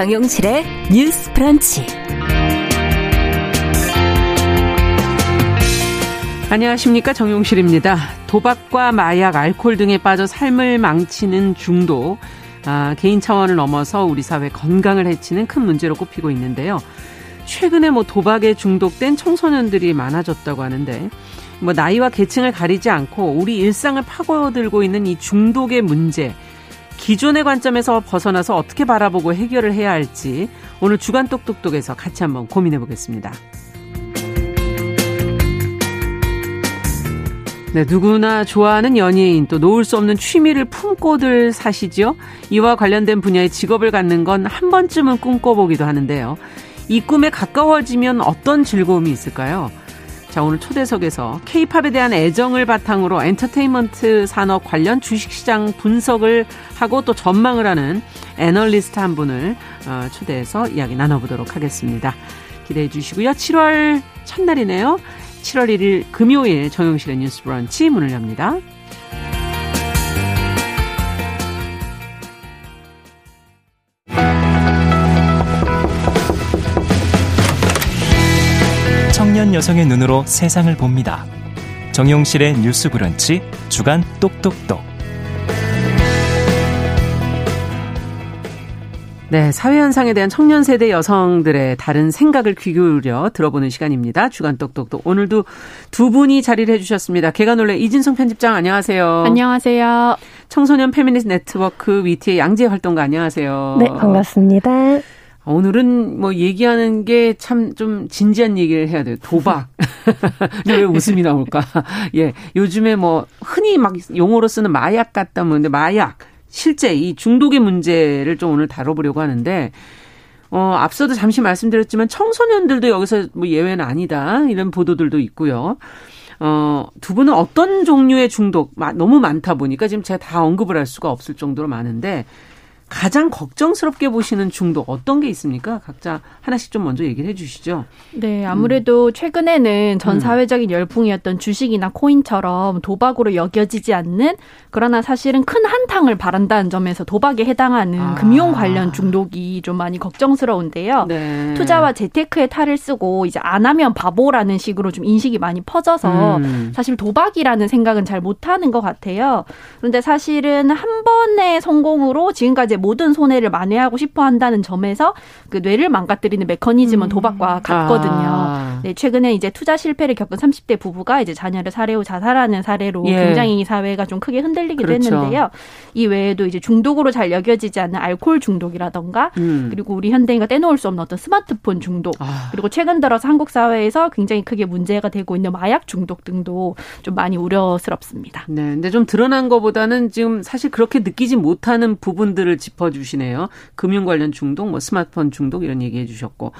정용실의 뉴스 프런치. 안녕하십니까 정용실입니다. 도박과 마약, 알코올 등에 빠져 삶을 망치는 중독, 아, 개인 차원을 넘어서 우리 사회 건강을 해치는 큰 문제로 꼽히고 있는데요. 최근에 뭐 도박에 중독된 청소년들이 많아졌다고 하는데 뭐 나이와 계층을 가리지 않고 우리 일상을 파고들고 있는 이 중독의 문제 기존의 관점에서 벗어나서 어떻게 바라보고 해결을 해야 할지 오늘 주간 똑똑똑에서 같이 한번 고민해 보겠습니다. 네, 누구나 좋아하는 연예인 또 놓을 수 없는 취미를 품고들 사시죠. 이와 관련된 분야의 직업을 갖는 건 한 번쯤은 꿈꿔보기도 하는데요. 이 꿈에 가까워지면 어떤 즐거움이 있을까요? 자, 오늘 초대석에서 케이팝에 대한 애정을 바탕으로 엔터테인먼트 산업 관련 주식시장 분석을 하고 또 전망을 하는 애널리스트 한 분을 어, 초대해서 이야기 나눠보도록 하겠습니다. 기대해 주시고요. 7월 첫날이네요. 7월 1일 금요일 정용실의 뉴스 브런치 문을 엽니다. 청년 여성의 눈으로 세상을 봅니다. 정용실의 뉴스 브런치 주간 똑똑똑. 네, 사회 현상에 대한 청년 세대 여성들의 다른 생각을 귀 기울여 들어보는 시간입니다. 주간 똑똑똑. 오늘도 두 분이 자리를 해주셨습니다. 계간홀로 이진송 편집장 안녕하세요. 안녕하세요. 청소년 페미니스트 네트워크 위티의 양재 활동가 안녕하세요. 네, 반갑습니다. 오늘은 뭐 얘기하는 게 참 좀 진지한 얘기를 해야 돼요. 도박. 왜 웃음이 나올까? 예. 요즘에 뭐 흔히 막 용어로 쓰는 마약 같다 뭐 근데 마약 실제 이 중독의 문제를 좀 오늘 다뤄보려고 하는데 어, 앞서도 잠시 말씀드렸지만 청소년들도 여기서 뭐 예외는 아니다. 이런 보도들도 있고요. 어, 두 분은 어떤 종류의 중독, 너무 많다 보니까 지금 제가 다 언급을 할 수가 없을 정도로 많은데 가장 걱정스럽게 보시는 중독 어떤 게 있습니까? 각자 하나씩 좀 먼저 얘기를 해 주시죠. 네, 아무래도 음. 최근에는 전 음. 사회적인 열풍이었던 주식이나 코인처럼 도박으로 여겨지지 않는 그러나 사실은 큰 한탕을 바란다는 점에서 도박에 해당하는 아. 금융 관련 중독이 좀 많이 걱정스러운데요. 네. 투자와 재테크에 탈을 쓰고 이제 안 하면 바보라는 식으로 좀 인식이 많이 퍼져서 음. 사실 도박이라는 생각은 잘 못하는 것 같아요. 그런데 사실은 한 번의 성공으로 지금까지 모든 손해를 만회하고 싶어 한다는 점에서 그 뇌를 망가뜨리는 메커니즘은 음. 도박과 같거든요. 아. 네, 최근에 이제 투자 실패를 겪은 30대 부부가 이제 자녀를 살해 후 자살하는 사례로 예. 굉장히 사회가 좀 크게 흔들리기도 그렇죠. 했는데요. 이 외에도 이제 중독으로 잘 여겨지지 않는 알코올 중독이라던가 음. 그리고 우리 현대인가 떼놓을 수 없는 어떤 스마트폰 중독 아. 그리고 최근 들어서 한국 사회에서 굉장히 크게 문제가 되고 있는 마약 중독 등도 좀 많이 우려스럽습니다. 네, 근데 좀 드러난 것보다는 지금 사실 그렇게 느끼지 못하는 부분들을 짚어주시네요. 금융 관련 중독, 뭐 스마트폰 중독 이런 얘기해 주셨고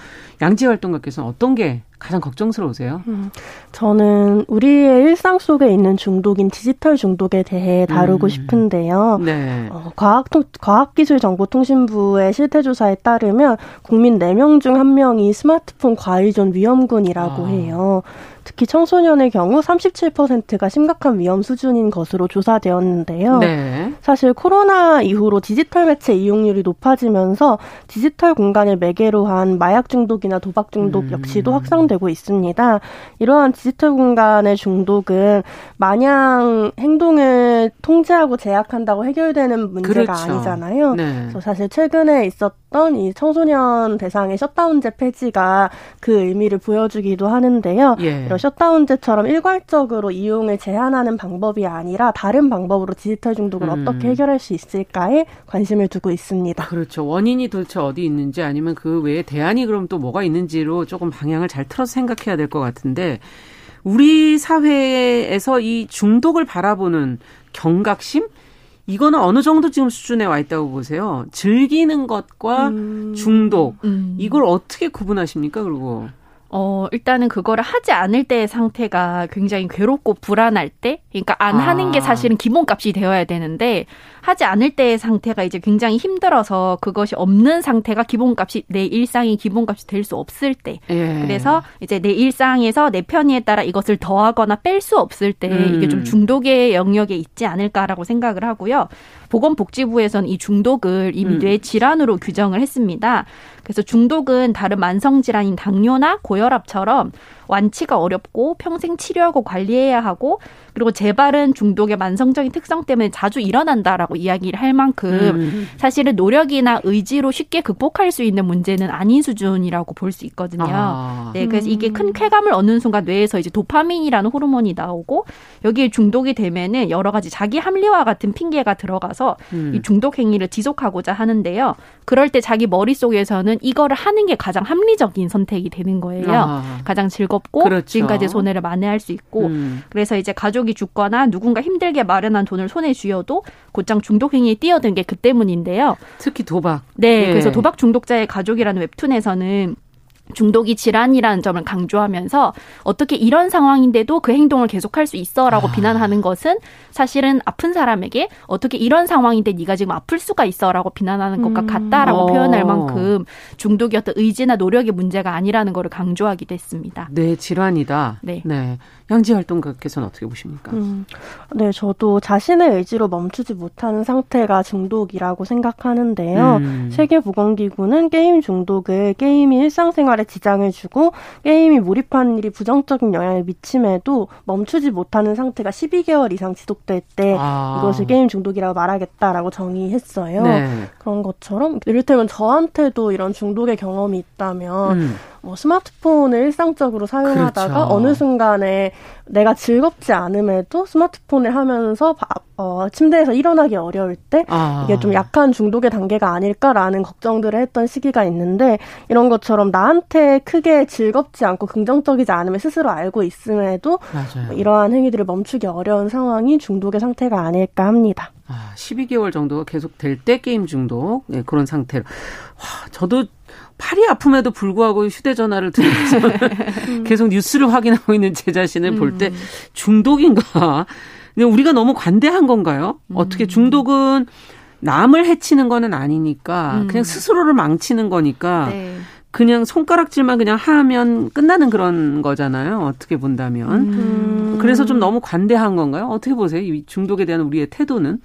양지 활동가께서는 어떤 게 가장 걱정스러우세요? 음, 저는 우리의 일상 속에 있는 중독인 디지털 중독에 대해 다루고 음. 싶은데요. 네. 어, 과학 과학기술정보통신부의 실태조사에 따르면 국민 4명 중 1명이 스마트폰 과의존 위험군이라고 아. 해요. 특히 청소년의 경우 37%가 심각한 위험 수준인 것으로 조사되었는데요. 네. 사실 코로나 이후로 디지털 매체 이용률이 높아지면서 디지털 공간을 매개로 한 마약 중독이나 도박 중독 음. 역시도 확산 되고 있습니다. 이러한 디지털 공간의 중독은 마냥 행동을 통제하고 제약한다고 해결되는 문제가 그렇죠. 아니잖아요. 네. 그래서 사실 최근에 있었던 이 청소년 대상의 셧다운제 폐지가 그 의미를 보여주기도 하는데요. 예. 이런 셧다운제처럼 일괄적으로 이용을 제한하는 방법이 아니라 다른 방법으로 디지털 중독을 음. 어떻게 해결할 수 있을까에 관심을 두고 있습니다. 그렇죠. 원인이 도대체 어디 있는지 아니면 그 외에 대안이 그럼 또 뭐가 있는지로 조금 방향을 잘 틀어 서 생각해야 될 것 같은데 우리 사회에서 이 중독을 바라보는 경각심 이거는 어느 정도 지금 수준에 와 있다고 보세요. 즐기는 것과 음. 중독 음. 이걸 어떻게 구분하십니까? 그리고 어, 일단은 그거를 하지 않을 때의 상태가 굉장히 괴롭고 불안할 때, 그러니까 안 아. 하는 게 사실은 기본값이 되어야 되는데, 하지 않을 때의 상태가 이제 굉장히 힘들어서 그것이 없는 상태가 기본값이, 내 일상이 기본값이 될 수 없을 때. 예. 그래서 이제 내 일상에서 내 편의에 따라 이것을 더하거나 뺄 수 없을 때, 음. 이게 좀 중독의 영역에 있지 않을까라고 생각을 하고요. 보건복지부에서는 이 중독을 이미 음. 뇌 질환으로 규정을 했습니다. 그래서 중독은 다른 만성 질환인 당뇨나 고혈압처럼 완치가 어렵고 평생 치료하고 관리해야 하고 그리고 재발은 중독의 만성적인 특성 때문에 자주 일어난다라고 이야기를 할 만큼 음. 사실은 노력이나 의지로 쉽게 극복할 수 있는 문제는 아닌 수준이라고 볼 수 있거든요. 아. 네, 그래서 이게 큰 쾌감을 얻는 순간 뇌에서 이제 도파민이라는 호르몬이 나오고 여기에 중독이 되면은 여러 가지 자기 합리화 같은 핑계가 들어가서 음. 이 중독 행위를 지속하고자 하는데요. 그럴 때 자기 머릿속에서는 이거를 하는 게 가장 합리적인 선택이 되는 거예요. 아. 가장 즐겁 고 그렇죠. 지금까지 손해를 만회할 수 있고 음. 그래서 이제 가족이 죽거나 누군가 힘들게 마련한 돈을 손에 쥐어도 곧장 중독 행위에 뛰어든 게 그 때문인데요. 특히 도박. 네, 예. 그래서 도박 중독자의 가족이라는 웹툰에서는 중독이 질환이라는 점을 강조하면서 어떻게 이런 상황인데도 그 행동을 계속할 수 있어라고 아. 비난하는 것은 사실은 아픈 사람에게 어떻게 이런 상황인데 네가 지금 아플 수가 있어라고 비난하는 것과 음. 같다라고 어. 표현할 만큼 중독이 어떤 의지나 노력의 문제가 아니라는 것을 강조하기도 했습니다. 뇌 질환이다. 네. 양지 활동가께서는 어떻게 보십니까? 음, 네, 저도 자신의 의지로 멈추지 못하는 상태가 중독이라고 생각하는데요. 음. 세계보건기구는 게임 중독을 게임이 일상생활 에 지장을 주고 게임이 몰입하는 일이 부정적인 영향을 미침에도 멈추지 못하는 상태가 12개월 이상 지속될 때 아. 이것을 게임 중독이라고 말하겠다라고 정의했어요. 네. 그런 것처럼 이를테면 저한테도 이런 중독의 경험이 있다면 음. 뭐 스마트폰을 일상적으로 사용하다가 그렇죠. 어느 순간에 내가 즐겁지 않음에도 스마트폰을 하면서 바- 어, 침대에서 일어나기 어려울 때 아. 이게 좀 약한 중독의 단계가 아닐까라는 걱정들을 했던 시기가 있는데 이런 것처럼 나한테 크게 즐겁지 않고 긍정적이지 않음을 스스로 알고 있음에도 맞아요. 이러한 행위들을 멈추기 어려운 상황이 중독의 상태가 아닐까 합니다. 아, 12개월 정도가 계속 될 때 게임 중독 네, 그런 상태로. 와, 저도 팔이 아픔에도 불구하고 휴대전화를 들면서 계속 뉴스를 확인하고 있는 제 자신을 볼 때 중독인가? 근데 우리가 너무 관대한 건가요? 어떻게 중독은 남을 해치는 거는 아니니까 음. 그냥 스스로를 망치는 거니까 네. 그냥 손가락질만 그냥 하면 끝나는 그런 거잖아요. 어떻게 본다면. 음. 그래서 좀 너무 관대한 건가요? 어떻게 보세요? 이 중독에 대한 우리의 태도는?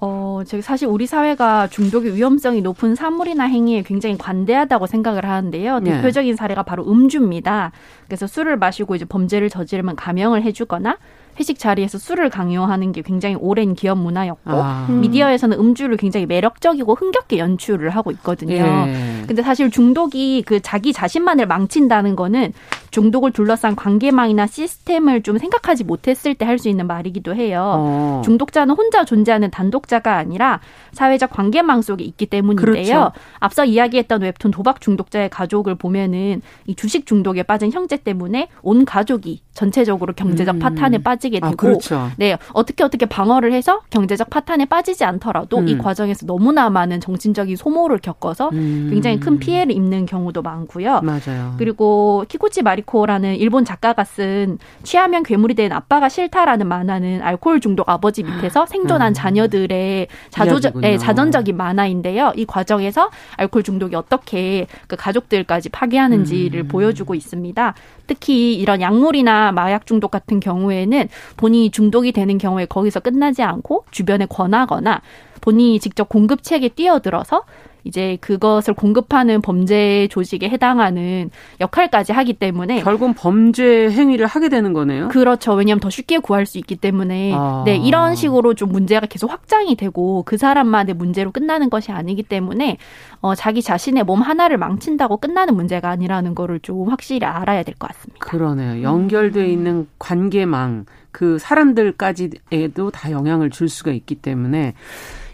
어, 제가 사실 우리 사회가 중독의 위험성이 높은 사물이나 행위에 굉장히 관대하다고 생각을 하는데요. 네. 대표적인 사례가 바로 음주입니다. 그래서 술을 마시고 이제 범죄를 저지르면 감형을 해주거나 회식 자리에서 술을 강요하는 게 굉장히 오랜 기업 문화였고 아. 미디어에서는 음주를 굉장히 매력적이고 흥겹게 연출을 하고 있거든요. 예. 근데 사실 중독이 그 자기 자신만을 망친다는 거는 중독을 둘러싼 관계망이나 시스템을 좀 생각하지 못했을 때 할 수 있는 말이기도 해요. 어. 중독자는 혼자 존재하는 단독자가 아니라 사회적 관계망 속에 있기 때문인데요. 그렇죠. 앞서 이야기했던 웹툰 도박 중독자의 가족을 보면은 이 주식 중독에 빠진 형제 때문에 온 가족이 전체적으로 경제적 음. 파탄에 빠 지게 아, 되고 그렇죠. 네, 어떻게 어떻게 방어를 해서 경제적 파탄에 빠지지 않더라도 음. 이 과정에서 너무나 많은 정신적인 소모를 겪어서 음. 굉장히 큰 피해를 입는 경우도 많고요. 맞아요. 그리고 키코치 마리코라는 일본 작가가 쓴 취하면 괴물이 된 아빠가 싫다라는 만화는 알코올 중독 아버지 밑에서 생존한 음. 자녀들의 자조적, 이야기군요. 예, 자전적인 만화인데요. 이 과정에서 알코올 중독이 어떻게 그 가족들까지 파괴하는지를 음. 보여주고 있습니다. 특히 이런 약물이나 마약 중독 같은 경우에는 본인이 중독이 되는 경우에 거기서 끝나지 않고 주변에 권하거나 본인이 직접 공급책에 뛰어들어서 이제 그것을 공급하는 범죄 조직에 해당하는 역할까지 하기 때문에 결국은 범죄 행위를 하게 되는 거네요. 그렇죠. 왜냐하면 더 쉽게 구할 수 있기 때문에 아. 네 이런 식으로 좀 문제가 계속 확장이 되고 그 사람만의 문제로 끝나는 것이 아니기 때문에 어, 자기 자신의 몸 하나를 망친다고 끝나는 문제가 아니라는 거를 좀 확실히 알아야 될 것 같습니다. 그러네요. 연결돼 있는 관계망 그 사람들까지에도 다 영향을 줄 수가 있기 때문에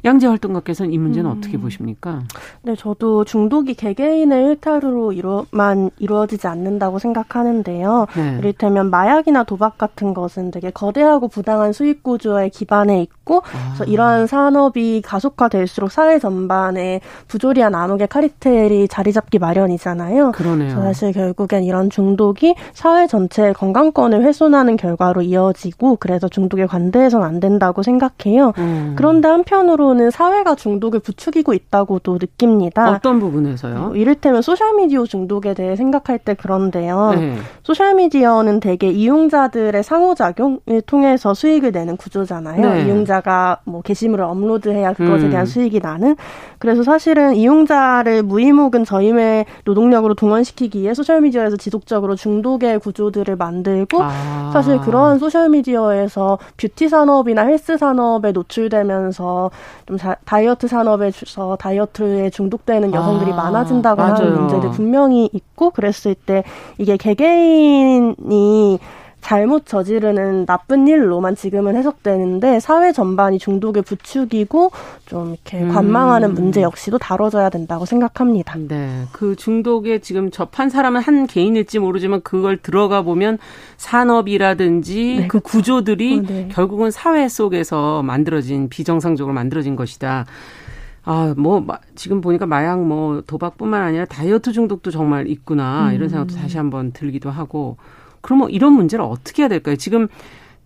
양재 활동가께서는 이 문제는 음. 어떻게 보십니까? 네, 저도 중독이 개개인의 일탈으로 이루만 이루어지지 않는다고 생각하는데요. 네. 이를테면 마약이나 도박 같은 것은 되게 거대하고 부당한 수익 구조에 기반해 있고 아. 그래서 이러한 산업이 가속화될수록 사회 전반에 부조리한 암흑의 카리텔이 자리 잡기 마련이잖아요. 그러네요. 사실 결국엔 이런 중독이 사회 전체의 건강권을 훼손하는 결과로 이어지고 그래서 중독에 관대해서는 안 된다고 생각해요. 음. 그런데 한편으로 한편으로는 사회가 중독을 부추기고 있다고도 느낍니다. 어떤 부분에서요? 어, 이를테면 소셜미디어 중독에 대해 생각할 때 그런데요. 네. 소셜미디어는 대개 이용자들의 상호작용을 통해서 수익을 내는 구조잖아요. 네. 이용자가 뭐 게시물을 업로드해야 그것에 음. 대한 수익이 나는. 그래서 사실은 이용자를 무의목은 저임의 노동력으로 동원시키기 위해 소셜미디어에서 지속적으로 중독의 구조들을 만들고 아. 사실 그런 소셜미디어에서 뷰티 산업이나 헬스 산업에 노출되면서 좀 자- 다이어트 산업에서 다이어트에 중독되는 여성들이 아, 많아진다거나 하는 맞아요. 문제들 분명히 있고 그랬을 때 이게 개개인이 잘못 저지르는 나쁜 일로만 지금은 해석되는데 사회 전반이 중독에 부추기고 좀 이렇게 음. 관망하는 문제 역시도 다뤄져야 된다고 생각합니다. 네. 그 중독에 지금 접한 사람은 한 개인일지 모르지만 그걸 들어가 보면 산업이라든지 네, 그 구조들이 어, 네. 결국은 사회 속에서 만들어진 비정상적으로 만들어진 것이다. 아, 뭐, 마- 지금 보니까 마약 뭐 도박뿐만 아니라 다이어트 중독도 정말 있구나. 이런 생각도 다시 한번 들기도 하고. 그러면 이런 문제를 어떻게 해야 될까요? 지금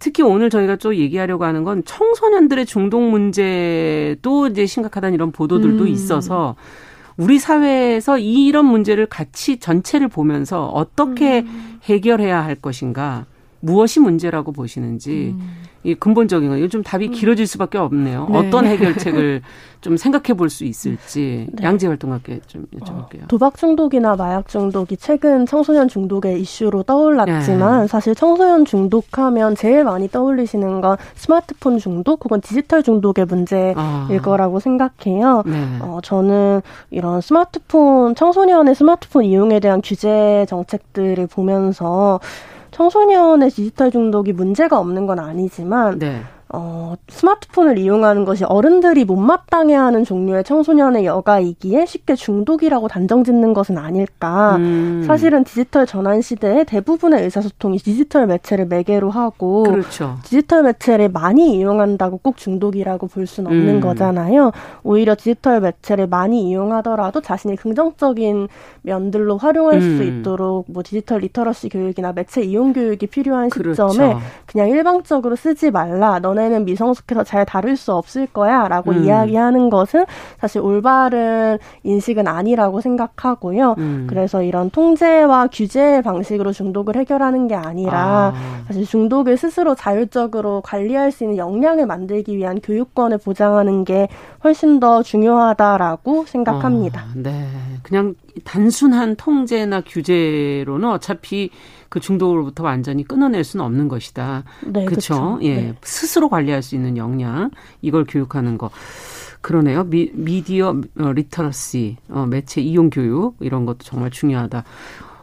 특히 오늘 저희가 또 얘기하려고 하는 건 청소년들의 중독 문제도 이제 심각하다는 이런 보도들도 음. 있어서 우리 사회에서 이런 문제를 같이 전체를 보면서 어떻게 해결해야 할 것인가, 무엇이 문제라고 보시는지 이 근본적인 거 이거 좀 답이 길어질 수밖에 없네요. 네. 어떤 해결책을 좀 생각해 볼 수 있을지 네. 양재 활동가께 좀 여쭤볼게요. 도박 중독이나 마약 중독이 최근 청소년 중독의 이슈로 떠올랐지만 사실 청소년 중독하면 제일 많이 떠올리시는 건 스마트폰 중독 혹은 디지털 중독의 문제일 아. 거라고 생각해요. 네. 어, 저는 이런 스마트폰, 청소년의 스마트폰 이용에 대한 규제 정책들을 보면서 청소년의 디지털 중독이 문제가 없는 건 아니지만 네. 어, 스마트폰을 이용하는 것이 어른들이 못마땅해하는 종류의 청소년의 여가이기에 쉽게 중독이라고 단정 짓는 것은 아닐까. 음. 사실은 디지털 전환 시대에 대부분의 의사소통이 디지털 매체를 매개로 하고 그렇죠. 디지털 매체를 많이 이용한다고 꼭 중독이라고 볼 수는 없는 음. 거잖아요. 오히려 디지털 매체를 많이 이용하더라도 자신이 긍정적인 면들로 활용할 수 음. 있도록 뭐 디지털 literacy 교육이나 매체 이용 교육이 필요한 그렇죠. 시점에 그냥 일방적으로 쓰지 말라. 너네 는 미성숙해서 잘 다룰 수 없을 거야. 라고 음. 이야기하는 것은 사실 올바른 인식은 아니라고 생각하고요. 음. 그래서 이런 통제와 규제 방식으로 중독을 해결하는 게 아니라 아. 사실 중독을 스스로 자율적으로 관리할 수 있는 역량을 만들기 위한 교육권을 보장하는 게 훨씬 더 중요하다라고 생각합니다. 아, 네. 그냥 단순한 통제나 규제로는 어차피 그 중독으로부터 완전히 끊어낼 수는 없는 것이다. 네, 그렇죠. 예. 네. 스스로 관리할 수 있는 역량 이걸 교육하는 거. 그러네요. 미, 미디어 어, literacy, 어, 매체 이용 교육 이런 것도 정말 중요하다.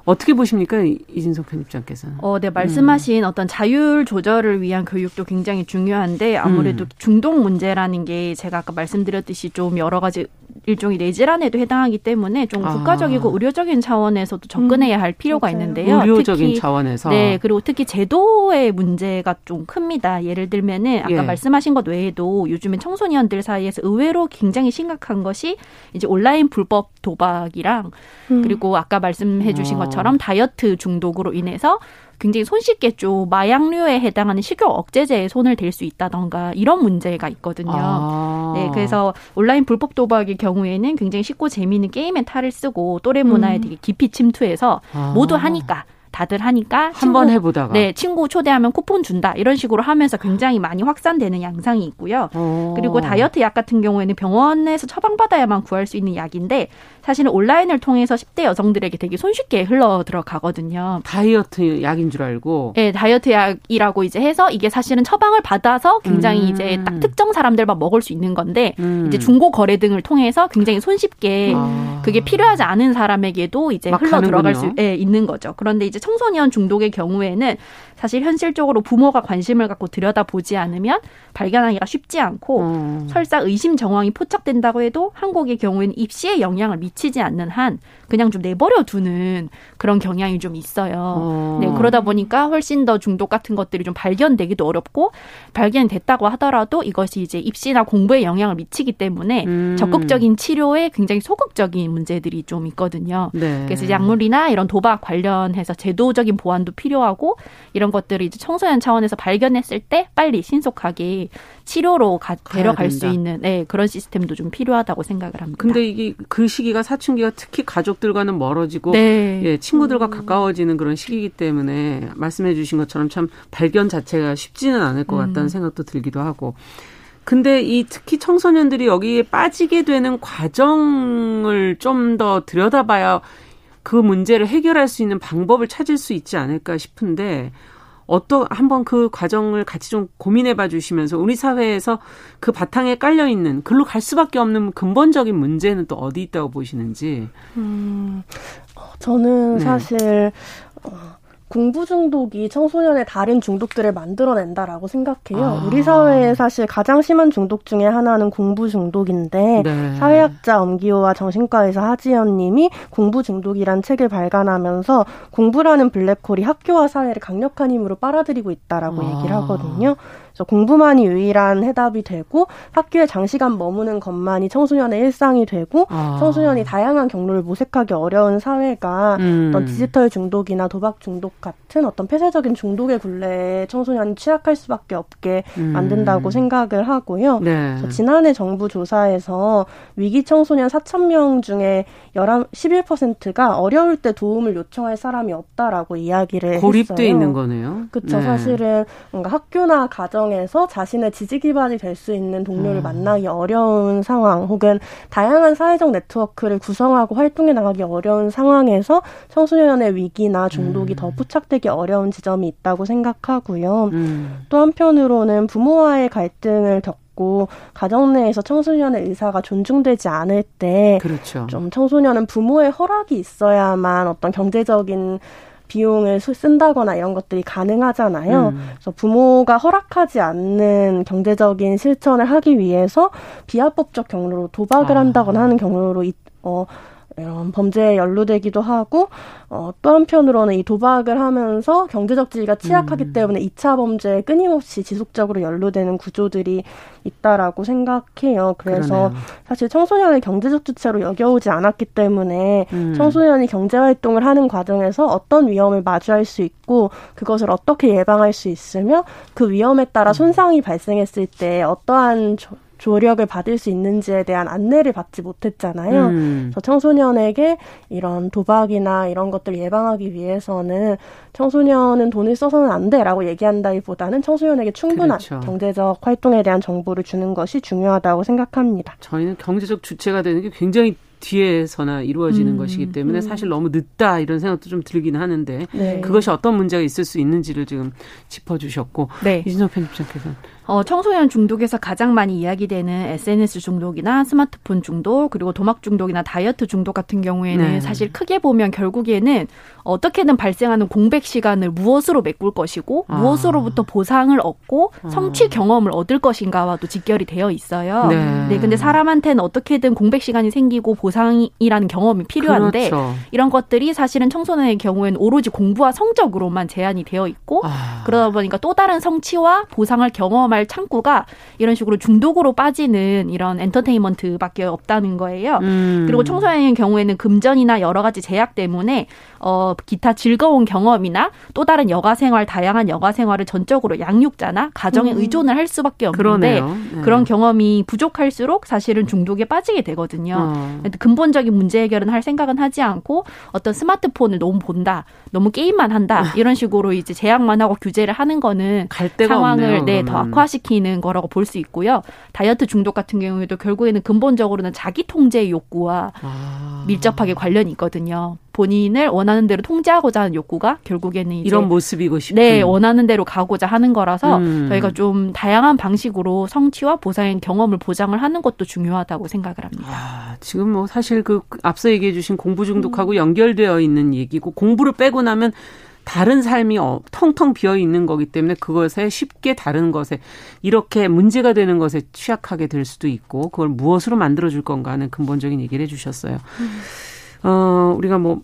어떻게 보십니까, 이- 이진송 편집장께서는? 어, 네, 말씀하신 어떤 자율 조절을 위한 교육도 굉장히 중요한데 아무래도 음. 중독 문제라는 게 제가 아까 말씀드렸듯이 좀 여러 가지 일종의 내질환에도 해당하기 때문에 좀 아. 국가적이고 의료적인 차원에서도 접근해야 할 필요가 맞아요. 있는데요. 의료적인 특히 차원에서. 네, 그리고 특히 제도의 문제가 좀 큽니다. 예를 들면은 아까 예. 말씀하신 것 외에도 요즘에 청소년들 사이에서 의외로 굉장히 심각한 것이 이제 온라인 불법 도박이랑 음. 그리고 아까 말씀해 주신 어. 것처럼 다이어트 중독으로 인해서 굉장히 손쉽게 좀 마약류에 해당하는 식욕 억제제에 손을 댈 수 있다던가 이런 문제가 있거든요. 아. 네, 그래서 온라인 불법 도박의 경우에는 굉장히 쉽고 재미있는 게임의 탈을 쓰고 또래 문화에 음. 되게 깊이 침투해서 아. 모두 하니까 다들 하니까 한번 해보다가. 네, 친구 초대하면 쿠폰 준다 이런 식으로 하면서 굉장히 많이 확산되는 양상이 있고요. 어. 그리고 다이어트 약 같은 경우에는 병원에서 처방받아야만 구할 수 있는 약인데 사실은 온라인을 통해서 10대 여성들에게 되게 손쉽게 흘러 들어가거든요. 다이어트 약인 줄 알고. 네, 다이어트 약이라고 이제 해서 이게 사실은 처방을 받아서 굉장히 음. 이제 딱 특정 사람들만 먹을 수 있는 건데 음. 이제 중고 거래 등을 통해서 굉장히 손쉽게 아. 그게 필요하지 않은 사람에게도 이제 막 흘러 들어갈 수. 예, 있는 거죠. 그런데 이제 청소년 중독의 경우에는 사실 현실적으로 부모가 관심을 갖고 들여다보지 않으면 발견하기가 쉽지 않고 어. 설사 의심 정황이 포착된다고 해도 한국의 경우에는 입시에 영향을 미치지 않는 한 그냥 좀 내버려 두는 그런 경향이 좀 있어요. 어. 네, 그러다 보니까 훨씬 더 중독 같은 것들이 좀 발견되기도 어렵고 발견됐다고 하더라도 이것이 이제 입시나 공부에 영향을 미치기 때문에 음. 적극적인 치료에 굉장히 소극적인 문제들이 좀 있거든요. 네. 그래서 이제 약물이나 이런 도박 관련해서 제 도적인 보완도 필요하고 이런 것들을 이제 청소년 차원에서 발견했을 때 빨리 신속하게 치료로 가, 데려갈 수 있는 네, 그런 시스템도 좀 필요하다고 생각을 합니다. 근데 이게 그 시기가 사춘기가 특히 가족들과는 멀어지고 네. 예, 친구들과 음. 가까워지는 그런 시기이기 때문에 말씀해 주신 것처럼 참 발견 자체가 쉽지는 않을 것 같다는 음. 생각도 들기도 하고 근데 이 특히 청소년들이 여기에 빠지게 되는 과정을 좀 더 들여다봐야 그 문제를 해결할 수 있는 방법을 찾을 수 있지 않을까 싶은데 어떤 한번 그 과정을 같이 좀 고민해 봐 주시면서 우리 사회에서 그 바탕에 깔려 있는 글로 갈 수밖에 없는 근본적인 문제는 또 어디 있다고 보시는지. 음, 저는 네. 사실 어, 공부 중독이 청소년의 다른 중독들을 만들어낸다라고 생각해요. 아. 우리 사회에 사실 가장 심한 중독 중에 하나는 공부 중독인데 네. 사회학자 엄기호와 정신과의사 하지연 님이 공부 중독이란 책을 발간하면서 공부라는 블랙홀이 학교와 사회를 강력한 힘으로 빨아들이고 있다라고 아. 얘기를 하거든요. 그래서 공부만이 유일한 해답이 되고 학교에 장시간 머무는 것만이 청소년의 일상이 되고 아. 청소년이 다양한 경로를 모색하기 어려운 사회가 음. 어떤 디지털 중독이나 도박 중독 같은 어떤 폐쇄적인 중독의 굴레에 청소년이 취약할 수밖에 없게 음. 만든다고 생각을 하고요. 네. 지난해 정부 조사에서 위기 청소년 4천 명 중에 11, 11%가 어려울 때 도움을 요청할 사람이 없다라고 이야기를 고립돼 있는 거네요. 그렇죠. 네. 사실은 뭔가 학교나 가정 에서 자신의 지지 기반이 될 수 있는 동료를 음. 만나기 어려운 상황 혹은 다양한 사회적 네트워크를 구성하고 활동해 나가기 어려운 상황에서 청소년의 위기나 중독이 음. 더 포착되기 어려운 지점이 있다고 생각하고요. 음. 또 한편으로는 부모와의 갈등을 있고 가정 내에서 청소년의 의사가 존중되지 않을 때좀 그렇죠. 청소년은 부모의 허락이 있어야만 어떤 경제적인 비용을 쓴다거나 이런 것들이 가능하잖아요. 음. 그래서 부모가 허락하지 않는 경제적인 실천을 하기 위해서 비합법적 경로로 도박을 아. 한다거나 하는 경로로 어 이런 범죄에 연루되기도 하고 어, 또 한편으로는 이 도박을 하면서 경제적 지위가 취약하기 음. 때문에 2차 범죄에 끊임없이 지속적으로 연루되는 구조들이 있다라고 생각해요. 그래서 그러네요. 사실 청소년을 경제적 주체로 여겨오지 않았기 때문에 음. 청소년이 경제 활동을 하는 과정에서 어떤 위험을 마주할 수 있고 그것을 어떻게 예방할 수 있으며 그 위험에 따라 음. 손상이 발생했을 때 어떠한 조 력을 받을 수 있는지에 대한 안내를 받지 못했잖아요. 음. 그래서 청소년에게 이런 도박이나 이런 것들 예방하기 위해서는 청소년은 돈을 써서는 안 돼라고 얘기한다기보다는 청소년에게 충분한 그렇죠. 경제적 활동에 대한 정보를 주는 것이 중요하다고 생각합니다. 저희는 경제적 주체가 되는 게 굉장히 뒤에서나 이루어지는 음, 것이기 때문에 음. 사실 너무 늦다 이런 생각도 좀 들긴 하는데 네. 그것이 어떤 문제가 있을 수 있는지를 지금 짚어주셨고 네. 이진석 편집장께서는 어, 청소년 중독에서 가장 많이 이야기되는 SNS 중독이나 스마트폰 중독 그리고 도막 중독이나 다이어트 중독 같은 경우에는 네. 사실 크게 보면 결국에는 어떻게든 발생하는 공백 시간을 무엇으로 메꿀 것이고 아. 무엇으로부터 보상을 얻고 아. 성취 경험을 얻을 것인가와도 직결이 되어 있어요. 네. 네. 근데 사람한테는 어떻게든 공백 시간이 생기고 보상이라는 경험이 필요한데 그렇죠. 이런 것들이 사실은 청소년의 경우에는 오로지 공부와 성적으로만 제한이 되어 있고 아. 그러다 보니까 또 다른 성취와 보상을 경험할 창구가 이런 식으로 중독으로 빠지는 이런 엔터테인먼트밖에 없다는 거예요. 음. 그리고 청소년의 경우에는 금전이나 여러 가지 제약 때문에 어 기타 즐거운 경험이나 또 다른 여가 생활 다양한 여가 생활을 전적으로 양육자나 가정에 음. 의존을 할 수밖에 없는데 네. 그런 경험이 부족할수록 사실은 중독에 빠지게 되거든요. 어. 근본적인 문제 해결은 할 생각은 하지 않고 어떤 스마트폰을 너무 본다, 너무 게임만 한다 아. 이런 식으로 이제 제약만 하고 규제를 하는 거는 상황을 네, 더 악화시키는 거라고 볼 수 있고요. 다이어트 중독 같은 경우에도 결국에는 근본적으로는 자기 통제 욕구와 아. 밀접하게 관련이 있거든요. 본인을 원하는 대로 통제하고자 하는 욕구가 결국에는 이런 모습이고 싶은 네 원하는 대로 가고자 하는 거라서 음. 저희가 좀 다양한 방식으로 성취와 보상의 경험을 보장을 하는 것도 중요하다고 생각을 합니다. 아, 지금 뭐 사실 그 앞서 얘기해주신 공부 중독하고 음. 연결되어 있는 얘기고 공부를 빼고 나면 다른 삶이 어, 텅텅 비어 있는 거기 때문에 그것에 쉽게 다른 것에 이렇게 문제가 되는 것에 취약하게 될 수도 있고 그걸 무엇으로 만들어 줄 건가 하는 근본적인 얘기를 해 주셨어요. 음. 어, 우리가 뭐,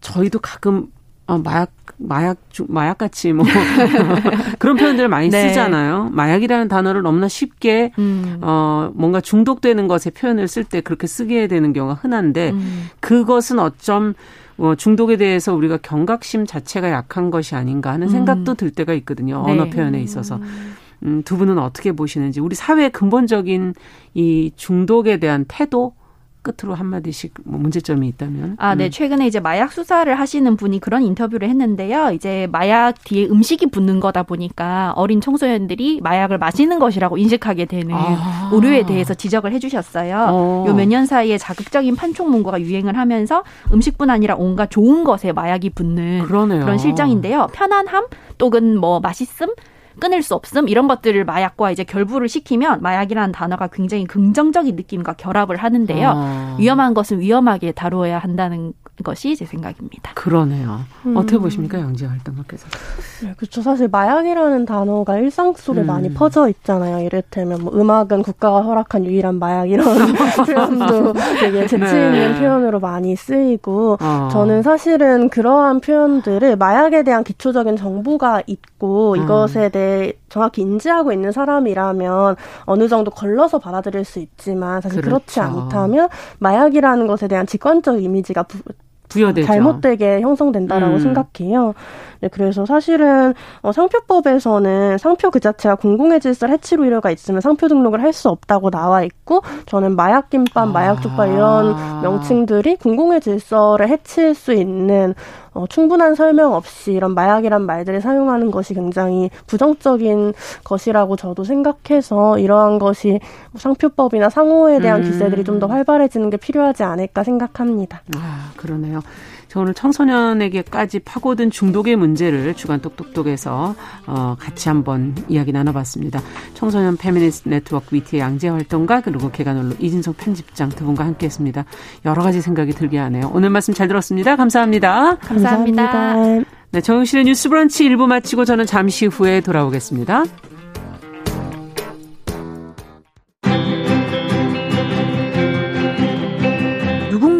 저희도 가끔, 어, 마약, 마약, 마약 같이 뭐, 그런 표현들을 많이 네. 쓰잖아요. 마약이라는 단어를 너무나 쉽게, 음. 어, 뭔가 중독되는 것에 표현을 쓸 때 그렇게 쓰게 되는 경우가 흔한데, 음. 그것은 어쩜, 어, 중독에 대해서 우리가 경각심 자체가 약한 것이 아닌가 하는 생각도 음. 들 때가 있거든요. 언어 네. 표현에 있어서. 음, 두 분은 어떻게 보시는지 우리 사회의 근본적인 이 중독에 대한 태도 끝으로 한마디씩 뭐 문제점이 있다면. 아, 네. 음. 최근에 이제 마약 수사를 하시는 분이 그런 인터뷰를 했는데요. 이제 마약 뒤에 음식이 붙는 거다 보니까 어린 청소년들이 마약을 마시는 것이라고 인식하게 되는 아. 오류에 대해서 지적을 해 주셨어요. 어. 요몇 년 사이에 자극적인 판촉 문구가 유행을 하면서 음식뿐 아니라 온갖 좋은 것에 마약이 붙는 그러네요. 그런 실정인데요. 편안함 또는 뭐 맛있음 끊을 수 없음 이런 것들을 마약과 이제 결부를 시키면 마약이라는 단어가 굉장히 긍정적인 느낌과 결합을 하는데요. 아. 위험한 것은 위험하게 다루어야 한다는 것이 제 생각입니다. 그러네요. 음. 어떻게 보십니까, 양지 활동가께서? 네, 그렇죠. 사실 마약이라는 단어가 일상 속에 음. 많이 퍼져 있잖아요. 이를테면 뭐 음악은 국가가 허락한 유일한 마약 이런 표현도 되게 재치 있는 네. 표현으로 많이 쓰이고 어. 저는 사실은 그러한 표현들을 마약에 대한 기초적인 정보가 있고 음. 이것에 대해 정확히 인지하고 있는 사람이라면 어느 정도 걸러서 받아들일 수 있지만 사실 그렇죠. 그렇지 않다면 마약이라는 것에 대한 직관적 이미지가 부, 부여되죠. 잘못되게 형성된다라고 음. 생각해요. 네, 그래서 사실은 어, 상표법에서는 상표 그 자체가 공공의 질서를 해칠 우려가 있으면 상표 등록을 할 수 없다고 나와 있고 저는 마약 김밥, 마약 족발 이런 아. 명칭들이 공공의 질서를 해칠 수 있는 어, 충분한 설명 없이 이런 마약이란 말들을 사용하는 것이 굉장히 부정적인 것이라고 저도 생각해서 이러한 것이 상표법이나 상호에 대한 음. 규제들이 좀 더 활발해지는 게 필요하지 않을까 생각합니다. 아, 그러네요. 오늘 청소년에게까지 파고든 중독의 문제를 주간 똑똑똑에서 어, 같이 한번 이야기 나눠봤습니다. 청소년 페미니스트 네트워크 위티의 양재 활동가 그리고 계간홀로 이진송 편집장 두 분과 함께했습니다. 여러 가지 생각이 들게 하네요. 오늘 말씀 잘 들었습니다. 감사합니다. 감사합니다. 감사합니다. 네, 정영실의 뉴스 브런치 1부 마치고 저는 잠시 후에 돌아오겠습니다.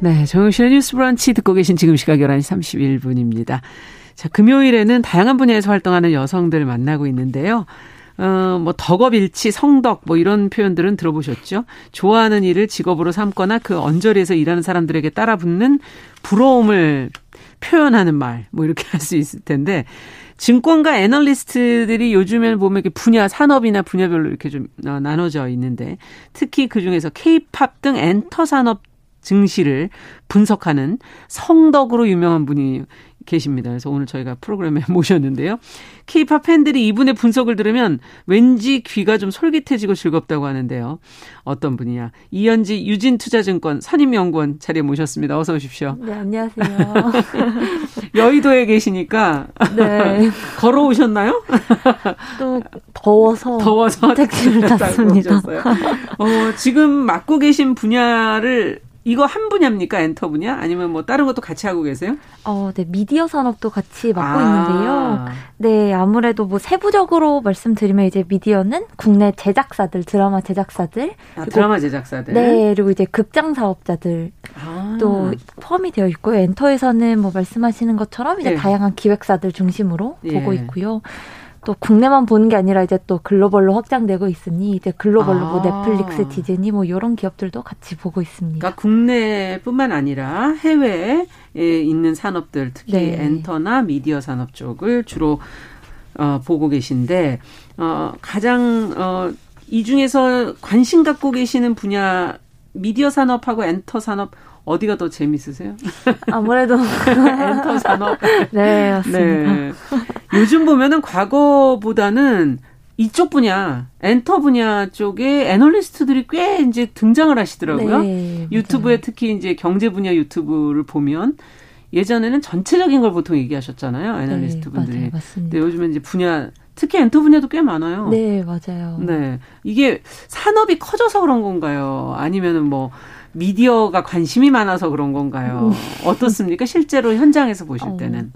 네, 정용실의 뉴스 브런치 듣고 계신 지금 시각 11시 31분입니다. 자, 금요일에는 다양한 분야에서 활동하는 여성들 만나고 있는데요. 어, 뭐, 덕업일치, 성덕, 뭐 이런 표현들은 들어보셨죠? 좋아하는 일을 직업으로 삼거나 그 언저리에서 일하는 사람들에게 따라 붙는 부러움을 표현하는 말, 뭐 이렇게 할 수 있을 텐데, 증권가 애널리스트들이 요즘에는 보면 이렇게 분야, 산업이나 분야별로 이렇게 좀 어, 나눠져 있는데, 특히 그 중에서 케이팝 등 엔터 산업 증시를 분석하는 성덕으로 유명한 분이 계십니다. 그래서 오늘 저희가 프로그램에 모셨는데요. 케이팝 팬들이 이분의 분석을 들으면 왠지 귀가 좀 솔깃해지고 즐겁다고 하는데요. 어떤 분이냐. 이현지 유진투자증권 선임연구원 자리에 모셨습니다. 어서 오십시오. 네, 안녕하세요. 여의도에 계시니까 네. 걸어오셨나요? 또 더워서 더워서 택시를 탔습니다. 어, 지금 맡고 계신 분야를 이거 한 분야입니까? 엔터 분야? 아니면 뭐 다른 것도 같이 하고 계세요? 어, 네. 미디어 산업도 같이 맡고 아. 있는데요. 네. 아무래도 뭐 세부적으로 말씀드리면 이제 미디어는 국내 제작사들, 드라마 제작사들. 아, 드라마 제작사들. 네. 그리고 이제 극장 사업자들. 아. 또 포함이 되어 있고요. 엔터에서는 뭐 말씀하시는 것처럼 이제 네. 다양한 기획사들 중심으로 예. 보고 있고요. 또 국내만 보는 게 아니라 이제 또 글로벌로 확장되고 있으니 이제 글로벌로 뭐 아. 뭐 넷플릭스, 디즈니 뭐 이런 기업들도 같이 보고 있습니다. 그러니까 국내뿐만 아니라 해외에 있는 산업들 특히 네. 엔터나 미디어 산업 쪽을 주로 어, 보고 계신데 어, 가장 어, 이 중에서 관심 갖고 계시는 분야 미디어 산업하고 엔터 산업 어디가 더 재밌으세요? 아무래도 엔터 산업. 네, 맞습니다. 네. 요즘 보면은 과거보다는 이쪽 분야, 엔터 분야 쪽에 애널리스트들이 꽤 이제 등장을 하시더라고요. 네, 유튜브에 특히 이제 경제 분야 유튜브를 보면 예전에는 전체적인 걸 보통 얘기하셨잖아요. 애널리스트 분들이. 네, 맞아요, 맞습니다. 근데 요즘엔 이제 분야 특히 엔터 분야도 꽤 많아요. 네, 맞아요. 네. 이게 산업이 커져서 그런 건가요? 아니면은 뭐 미디어가 관심이 많아서 그런 건가요? 음. 어떻습니까? 실제로 현장에서 보실 어, 때는.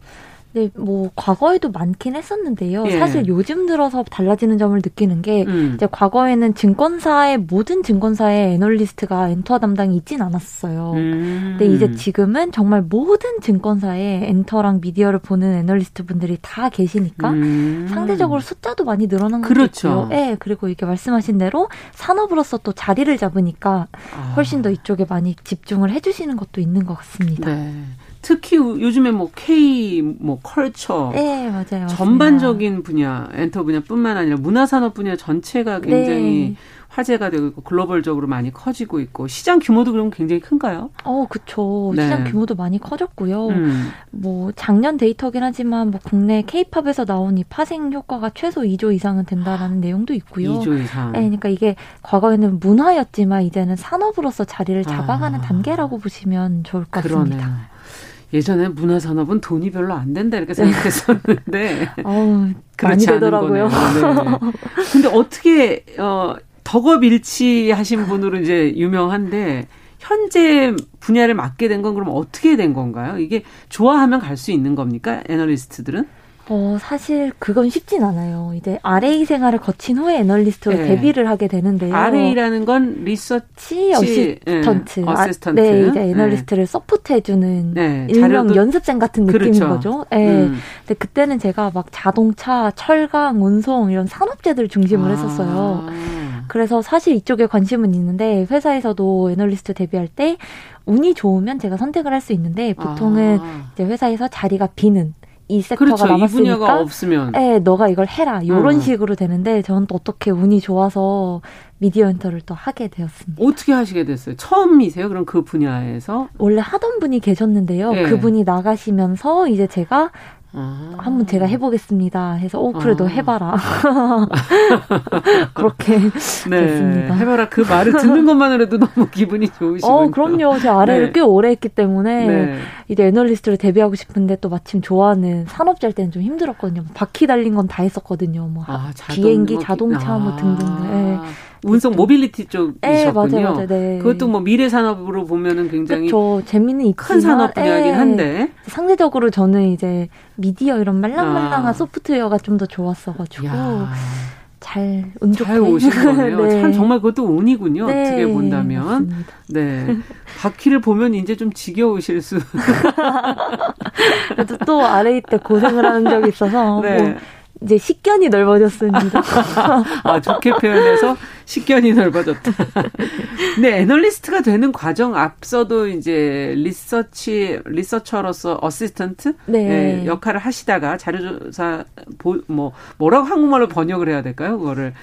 네, 뭐 과거에도 많긴 했었는데요. 예. 사실 요즘 들어서 달라지는 점을 느끼는 게 음. 이제 과거에는 증권사의 모든 증권사의 애널리스트가 엔터 담당이 있진 않았어요. 음. 근데 이제 지금은 정말 모든 증권사의 엔터랑 미디어를 보는 애널리스트 분들이 다 계시니까 음. 상대적으로 숫자도 많이 늘어난 것도 그렇죠. 있고요. 네, 그리고 이게 말씀하신 대로 산업으로서 또 자리를 잡으니까 아. 훨씬 더 이쪽에 많이 집중을 해주시는 것도 있는 것 같습니다. 네. 특히 요즘에 뭐 K 뭐 culture 네, 맞아요. 전반적인 맞습니다. 분야 엔터 분야뿐만 아니라 문화 산업 분야 전체가 굉장히 네. 화제가 되고 있고 글로벌적으로 많이 커지고 있고 시장 규모도 그럼 굉장히 큰가요? 어, 그렇죠. 네. 시장 규모도 많이 커졌고요. 음. 뭐 작년 데이터긴 하지만 뭐 국내 케이팝에서 나온 이 파생 효과가 최소 2조 이상은 된다라는 내용도 있고요. 2조 이상. 네, 그러니까 이게 과거에는 문화였지만 이제는 산업으로서 자리를 잡아가는 아. 단계라고 보시면 좋을 것 그러네요. 같습니다. 예전에 문화산업은 돈이 별로 안 된다 이렇게 생각했었는데 어, 그렇지 많이 되더라고요. 네. 근데 어떻게 어 덕업일치하신 분으로 이제 유명한데 현재 분야를 맡게 된 건 그럼 어떻게 된 건가요? 이게 좋아하면 갈 수 있는 겁니까? 애널리스트들은? 어, 사실 그건 쉽진 않아요. 이제 RA 생활을 거친 후에 애널리스트로 네. 데뷔를 하게 되는데요. RA라는 건 research assistant. 네. assistant. 아, 네, 이제 애널리스트를 네. support해주는 네. 일명 연습생 같은 느낌인 그렇죠. 거죠. 네. 음. 근데 그때는 제가 막 자동차, 철강, 운송 이런 산업재들 중심을 아. 했었어요. 그래서 사실 이쪽에 관심은 있는데 회사에서도 애널리스트 데뷔할 때 운이 좋으면 제가 선택을 할 수 있는데 보통은 아. 이제 회사에서 자리가 비는 이 sector가 그렇죠. 남았으니까 이 분야가 없으면 예, 너가 이걸 해라. 요런 음. 식으로 되는데 저는 또 어떻게 운이 좋아서 미디어 엔터를 또 하게 되었습니다. 어떻게 하시게 됐어요? 처음이세요? 그럼 그 분야에서? 원래 하던 분이 계셨는데요. 네. 그분이 나가시면서 이제 제가 아. 한번 제가 해보겠습니다. 해서 오 그래 도 아. 해봐라. 그렇게 네. 됐습니다. 해봐라 그 말을 듣는 것만으로도 너무 기분이 좋으시군요. 어 그럼요. 제 아래를 네. 꽤 오래 했기 때문에 네. 이제 애널리스트를 데뷔하고 싶은데 또 마침 좋아하는 산업자일 때는 좀 힘들었거든요. 바퀴 달린 건 다 했었거든요. 뭐 아, 비행기, 자동차 뭐 등등. 네. 운송 모빌리티 쪽이셨군요. 네, 맞아요, 맞아요. 네. 그것도 뭐 미래 산업으로 보면은 굉장히 그렇죠. 재미는 있지만, 큰 산업 분야이긴 예. 한데 상대적으로 저는 이제 미디어 이런 말랑말랑한 아. 소프트웨어가 좀 더 좋았어가지고. 잘운 좋게 잘 오신 거네요. 네. 참 정말 그것도 운이군요. 네. 어떻게 본다면. 맞습니다. 네. 바퀴를 보면 이제 좀 지겨우실 수. 그래도 또 아래 때 고생을 하는 적이 있어서 네. 뭐 이제 식견이 넓어졌습니다. 아, 좋게 표현해서 식견이 넓어졌다. 네, 애널리스트가 되는 과정 앞서도 이제 리서치, researcher로서 assistant 네. 네, 역할을 하시다가 자료조사, 보, 뭐, 뭐라고 한국말로 번역을 해야 될까요? 그거를.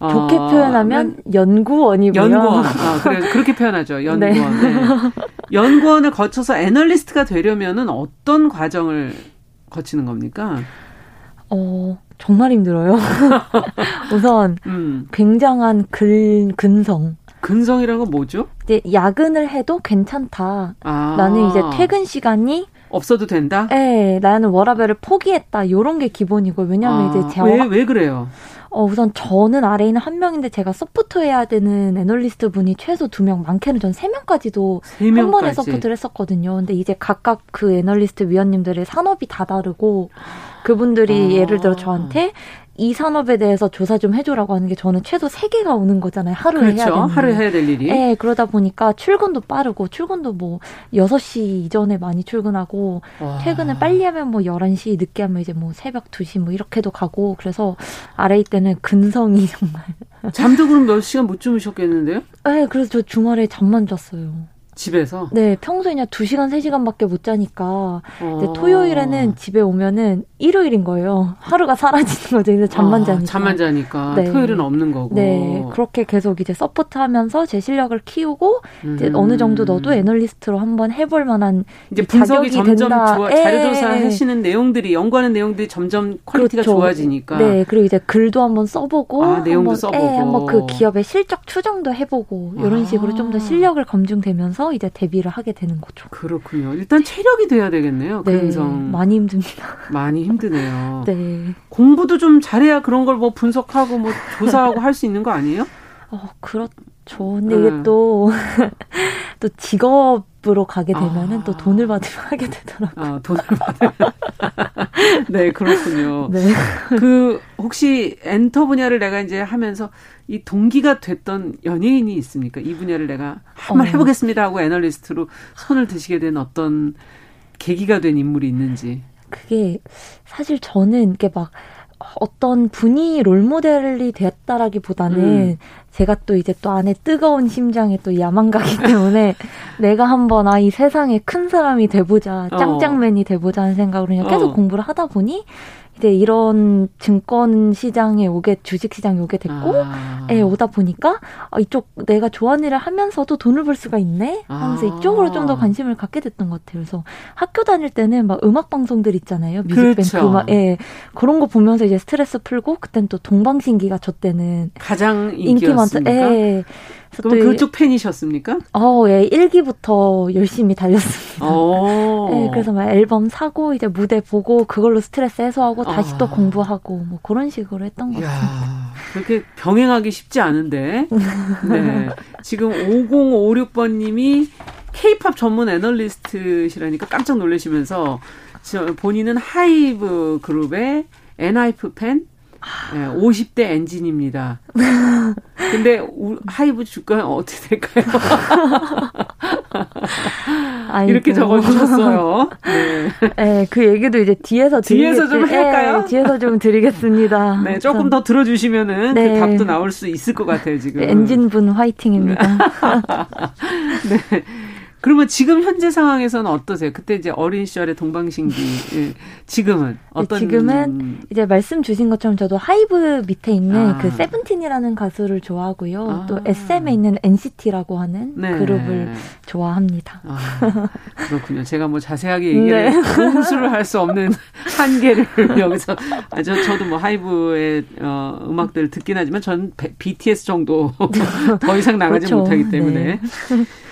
좋게 어, 표현하면 연구원이고요. 연구원. 아, 그래, 그렇게 표현하죠. 연구원. 네. 네. 연구원을 거쳐서 애널리스트가 되려면은 어떤 과정을 거치는 겁니까? 어, 정말 힘들어요. 우선 음. 굉장한 근, 근성. 근성이란 건 뭐죠? 이제 야근을 해도 괜찮다. 아. 나는 이제 퇴근 시간이 없어도 된다? 네, 나는 워라밸을 포기했다. 요런 게 기본이고 왜냐하면 아, 이제 제가 왜, 왜 그래요? 어, 우선 저는 아래 있는 한 명인데 제가 support 해야 되는 애널리스트 분이 최소 두 명, 많게는 전 세 명까지도 한 번에 support를 했었거든요. 근데 이제 각각 그 애널리스트 위원님들의 산업이 다 다르고 그분들이 아. 예를 들어 저한테 이 산업에 대해서 조사 좀 해줘라고 하는 게 저는 최소 세개가 오는 거잖아요. 하루에 그렇죠. 해야 되는. 하루에 해야 될 일이. 네, 그러다 보니까 출근도 빠르고 출근도 뭐 6시 이전에 많이 출근하고 와. 퇴근을 빨리 하면 뭐 11시, 늦게 하면 이제 뭐 새벽 2시 뭐 이렇게도 가고 그래서 아래 때는 근성이 정말 잠도 그럼 몇 시간 못 주무셨겠는데요? 네, 그래서 저 주말에 잠만 잤어요. 집에서? 네, 평소에 그냥 2시간, 3시간밖에 못 자니까 어. 토요일에는 집에 오면은 일요일인 거예요. 하루가 사라지는 거죠. 그래서 잠만 아, 자니까. 잠만 자니까. 네. 토요일은 없는 거고. 네, 그렇게 계속 이제 support하면서 제 실력을 키우고 음. 이제 어느 정도 너도 애널리스트로 한번 해볼 만한 이제 분석이 점점 좋아, 자료 조사하시는 예. 내용들이 연구하는 내용들이 점점 quality가 그렇죠. 좋아지니까. 네, 그리고 이제 글도 한번 써보고 아, 내용도 한번, 써보고 예, 한번 그 기업의 실적 추정도 해보고 이런 아. 식으로 좀더 실력을 검증되면서 이제 데뷔를 하게 되는 거죠. 그렇군요. 일단 체력이 돼야 되겠네요. 네, 근성. 많이 힘듭니다. 많이 힘드네요. 네. 공부도 좀 잘해야 그런 걸 뭐 분석하고 뭐 조사하고 할 수 있는 거 아니에요? 어, 그렇 죠. 근데 네. 이게 또, 또 직업으로 가게 되면은 아. 또 돈을 받으면 하게 되더라고요. 아, 돈을 받으면. 네, 그렇군요. 네. 그, 혹시 엔터 분야를 내가 이제 하면서 이 동기가 됐던 연예인이 있습니까? 이 분야를 내가 한번 어. 해보겠습니다 하고 애널리스트로 손을 드시게 된 어떤 계기가 된 인물이 있는지. 그게 사실 저는 이게 막 어떤 분이 롤모델이 되었다라기보다는 음. 제가 또 이제 또 안에 뜨거운 심장에 또 야망가기 때문에 내가 한번 아 이 세상에 큰 사람이 돼보자 어. 짱짱맨이 돼보자 하는 생각으로 그냥 계속 어. 공부를 하다 보니 이제 이런 증권 시장에 오게 주식 시장에 오게 됐고 아. 예, 오다 보니까 아, 이쪽 내가 좋아하는 일을 하면서도 돈을 벌 수가 있네 하면서 아. 이쪽으로 좀 더 관심을 갖게 됐던 것 같아요. 그래서 학교 다닐 때는 막 음악 방송들 있잖아요. 뮤직뱅크 그렇죠. 음악 예. 그런 거 보면서 이제 스트레스 풀고 그땐 또 동방신기가 저 때는 가장 인기 많죠. 예. 그럼 그쪽 팬이셨습니까? 어, 예, 1기부터 열심히 달렸습니다. 어. 예, 그래서 막 앨범 사고 이제 무대 보고 그걸로 스트레스 해소하고 다시 아. 또 공부하고 뭐 그런 식으로 했던 것 같습니다. 그렇게 병행하기 쉽지 않은데. 네. 지금 5056번 님이 케이팝 전문 애널리스트시라니까 깜짝 놀라시면서 본인은 하이브 그룹의 엔하이픈 팬 네, 50대 엔진입니다. 근데 하이브 주가 어떻게 될까요? 이렇게 적어주셨어요. 네. 네. 그 얘기도 이제 뒤에서 뒤에서 좀 할까요? 네, 뒤에서 좀 드리겠습니다. 네, 조금 더 들어주시면은 그 네. 그 답도 나올 수 있을 것 같아요 지금. 엔진분 화이팅입니다. 네. 그러면 지금 현재 상황에서는 어떠세요? 그때 이제 어린 시절의 동방신기, 예. 지금은 어떤? 지금은 이제 말씀 주신 것처럼 저도 하이브 밑에 있는 아. 그 세븐틴이라는 가수를 좋아하고요. 아. 또 SM에 있는 NCT라고 하는 네. 그룹을 좋아합니다. 아. 그렇군요. 제가 뭐 자세하게 얘기를 네. 공수를 할 수 없는 한계를 여기서 아, 저 저도 뭐 하이브의 어, 음악들을 듣긴 하지만 전 BTS 정도 더 이상 나가지 그렇죠. 못하기 때문에. 네.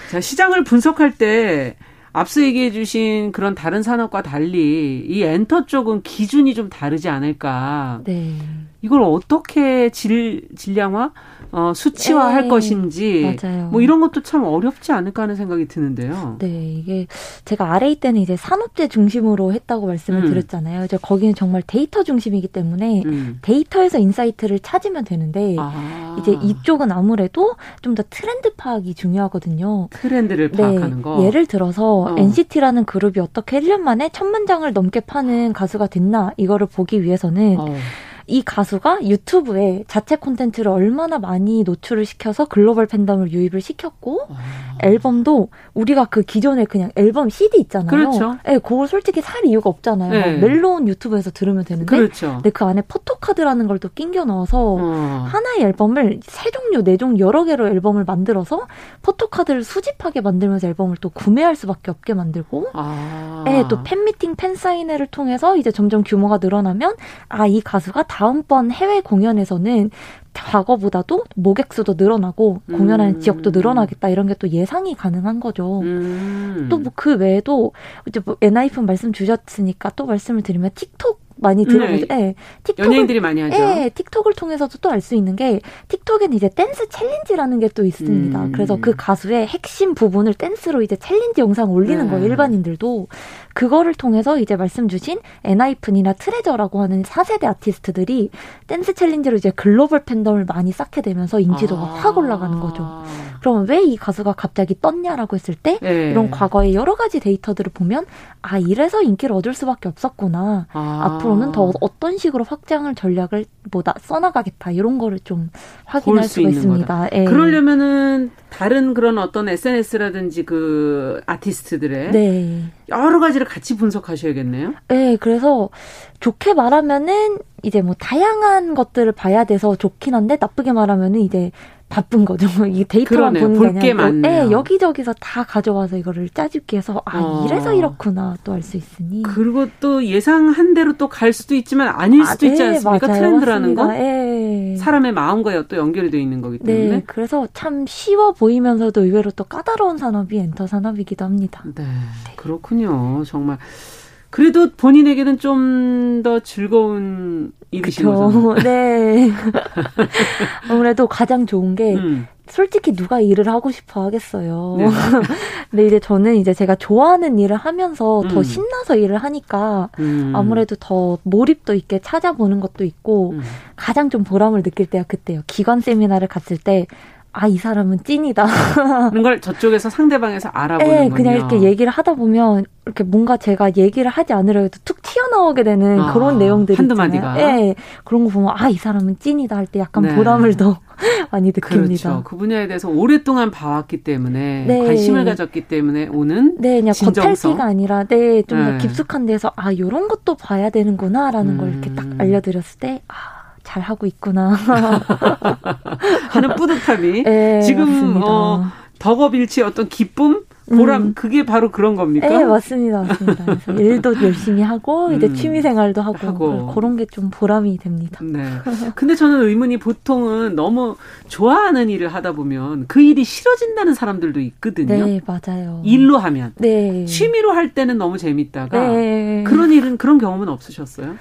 자, 시장을 분석할 때 앞서 얘기해 주신 그런 다른 산업과 달리 이 엔터 쪽은 기준이 좀 다르지 않을까. 네. 이걸 어떻게 질, 질량화, 어, 수치화할 네. 것인지 맞아요. 뭐 이런 것도 참 어렵지 않을까 하는 생각이 드는데요. 네, 이게 제가 RA 때는 이제 산업재 중심으로 했다고 말씀을 음. 드렸잖아요. 이제 거기는 정말 데이터 중심이기 때문에 음. 데이터에서 insight를 찾으면 되는데 아. 이제 이쪽은 아무래도 좀 더 트렌드 파악이 중요하거든요. 트렌드를 네, 파악하는 네, 거. 예를 들어서 어. NCT라는 그룹이 어떻게 1년 만에 천만 장을 넘게 파는 가수가 됐나 이거를 보기 위해서는 어. 이 가수가 유튜브에 자체 콘텐츠를 얼마나 많이 노출을 시켜서 글로벌 팬덤을 유입을 시켰고 아. 앨범도 우리가 그 기존에 그냥 앨범 CD 있잖아요. 그렇죠. 네, 그걸 솔직히 살 이유가 없잖아요. 네. 멜론 유튜브에서 들으면 되는데 그렇죠. 근데 그 안에 포토카드라는 걸 또 낑겨 넣어서 어. 하나의 앨범을 세 종류, 네 종류 여러 개로 앨범을 만들어서 포토카드를 수집하게 만들면서 앨범을 또 구매할 수밖에 없게 만들고 아. 네, 또 팬미팅, 팬사인회를 통해서 이제 점점 규모가 늘어나면 아, 이 가수가 다 음번 해외 공연에서는 과거보다도 모객 수도 늘어나고 공연하는 음. 지역도 늘어나겠다 이런 게 또 예상이 가능한 거죠. 음. 또뭐 그 외에도 이제 뭐 엔하이픈 말씀 주셨으니까 또 말씀을 드리면 틱톡 많이 들어보죠. 네. 네. 틱톡 연예인들이 많이 하죠. 네, 틱톡을 통해서도 또 알 수 있는 게 틱톡에는 이제 댄스 챌린지라는 게 또 있습니다. 음. 그래서 그 가수의 핵심 부분을 댄스로 이제 챌린지 영상 올리는 네. 거예요. 일반인들도 그거를 통해서 이제 말씀 주신 엔하이픈이나 트레저라고 하는 4세대 아티스트들이 댄스 챌린지로 이제 글로벌 팬덤을 많이 쌓게 되면서 인지도가 아. 확 올라가는 거죠. 그럼 왜 이 가수가 갑자기 떴냐라고 했을 때 네. 이런 과거의 여러 가지 데이터들을 보면 아 이래서 인기를 얻을 수밖에 없었구나. 아. 앞으로는 더 어떤 식으로 확장을 전략을 보다 써나가겠다 이런 거를 좀 확인할 수가 있습니다. 예. 그러려면은 다른 그런 어떤 SNS라든지 그 아티스트들의 네. 여러 가지를 같이 분석하셔야겠네요. 네, 그래서 좋게 말하면은 이제 뭐 다양한 것들을 봐야 돼서 좋긴 한데 나쁘게 말하면은 이제 바쁜 거죠. 이 데이터만 그러네요. 보는 게 아니라 네, 여기저기서 다 가져와서 이거를 짜집기 해서 아 어. 이래서 이렇구나 또 알 수 있으니 그리고 또 예상한 대로 또 갈 수도 있지만 아닐 수도 아, 있지 네, 않습니까? 맞아요. 트렌드라는 거 네. 사람의 마음과 또 연결이 돼 있는 거기 때문에 네, 그래서 참 쉬워 보이면서도 의외로 또 까다로운 산업이 엔터 산업이기도 합니다. 네, 그렇군요. 정말 그래도 본인에게는 좀 더 즐거운 일이신 거죠. 네. 아무래도 가장 좋은 게 음. 솔직히 누가 일을 하고 싶어 하겠어요. 네. 근데 이제 저는 이제 제가 좋아하는 일을 하면서 음. 더 신나서 일을 하니까 음. 아무래도 더 몰입도 있게 찾아보는 것도 있고 음. 가장 좀 보람을 느낄 때가 그때요. 기관 세미나를 갔을 때 아, 이 사람은 찐이다. 그런 걸 저쪽에서 상대방에서 알아보는 네, 그냥 이렇게 얘기를 하다 보면 이렇게 뭔가 제가 얘기를 하지 않으려도 툭 튀어나오게 되는 아, 그런 내용들이 한두 마디가. 네, 그런 거 보면 아, 이 사람은 찐이다 할 때 약간 네. 보람을 더 많이 느낍니다. 그렇죠. 그 분야에 대해서 오랫동안 봐왔기 때문에 네. 관심을 가졌기 때문에 오는 네, 그냥 진정성. 겉핥기가 아니라 네, 좀더 네. 깊숙한 데서 아, 요런 것도 봐야 되는구나라는 음. 걸 이렇게 딱 알려 드렸을 때 아, 잘 하고 있구나 하는 뿌듯함이 네, 지금 어, 덕업일치 어떤 기쁨 보람 음. 그게 바로 그런 겁니까? 네 맞습니다 맞습니다. 그래서 일도 열심히 하고 이제 음. 취미 생활도 하고, 하고. 그런 게 좀 보람이 됩니다. 네. 근데 저는 의문이 보통은 너무 좋아하는 일을 하다 보면 그 일이 싫어진다는 사람들도 있거든요. 네 맞아요. 일로 하면 네. 취미로 할 때는 너무 재밌다가 네. 그런 일은 그런 경험은 없으셨어요?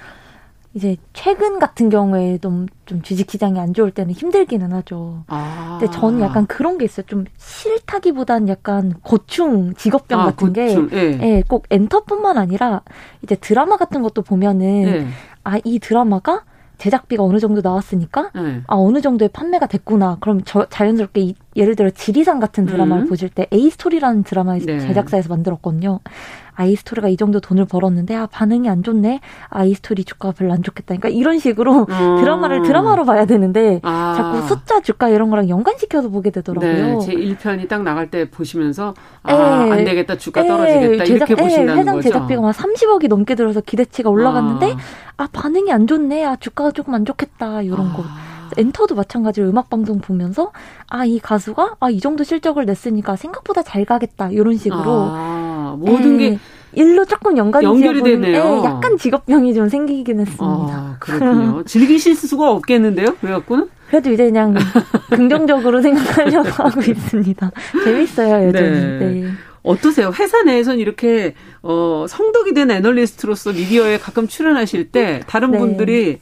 이제 최근 같은 경우에 좀, 좀 주식 시장이 안 좋을 때는 힘들기는 하죠. 아. 근데 저는 약간 그런 게 있어요. 좀 싫다기보단 약간 고충, 직업병 아, 같은 고충. 게, 예. 예, 꼭 엔터뿐만 아니라 이제 드라마 같은 것도 보면은 예. 아, 이 드라마가 제작비가 어느 정도 나왔으니까 네. 아 어느 정도의 판매가 됐구나. 그럼 저 자연스럽게 이, 예를 들어 지리산 같은 드라마를 음. 보실 때 A 스토리라는 드라마 네. 제작사에서 만들었거든요. A 스토리가 이 정도 돈을 벌었는데 아 반응이 안 좋네. A 스토리 주가가 별로 안 좋겠다. 그러니까 이런 식으로 음. 드라마를 드라마로 봐야 되는데 아. 자꾸 숫자 주가 이런 거랑 연관시켜서 보게 되더라고요. 네, 제 1편이 딱 나갈 때 보시면서 아안 예. 되겠다. 주가 에, 떨어지겠다. 제작, 이렇게 에, 보신다는 회장 거죠. 제작비가 막 30억이 넘게 들어서 기대치가 올라갔는데 아, 아 반응이 안 좋네. 아 주가가 조금 안 좋겠다. 이런 아. 거. 엔터도 마찬가지로 음악 방송 보면서 아 이 가수가 아 이 정도 실적을 냈으니까 생각보다 잘 가겠다 이런 식으로 아, 모든 에, 게 일로 조금 연관이 연결이 되네요. 에, 약간 직업병이 좀 생기긴 했습니다. 아, 그렇군요. 즐기실 수가 없겠는데요? 그래갖고는? 그래도 이제 그냥 긍정적으로 생각하려고 하고 있습니다. 재밌어요, 여전히. 네. 네. 어떠세요? 회사 내에서는 이렇게 어, 성덕이 된 애널리스트로서 미디어에 가끔 출연하실 때 다른 네. 분들이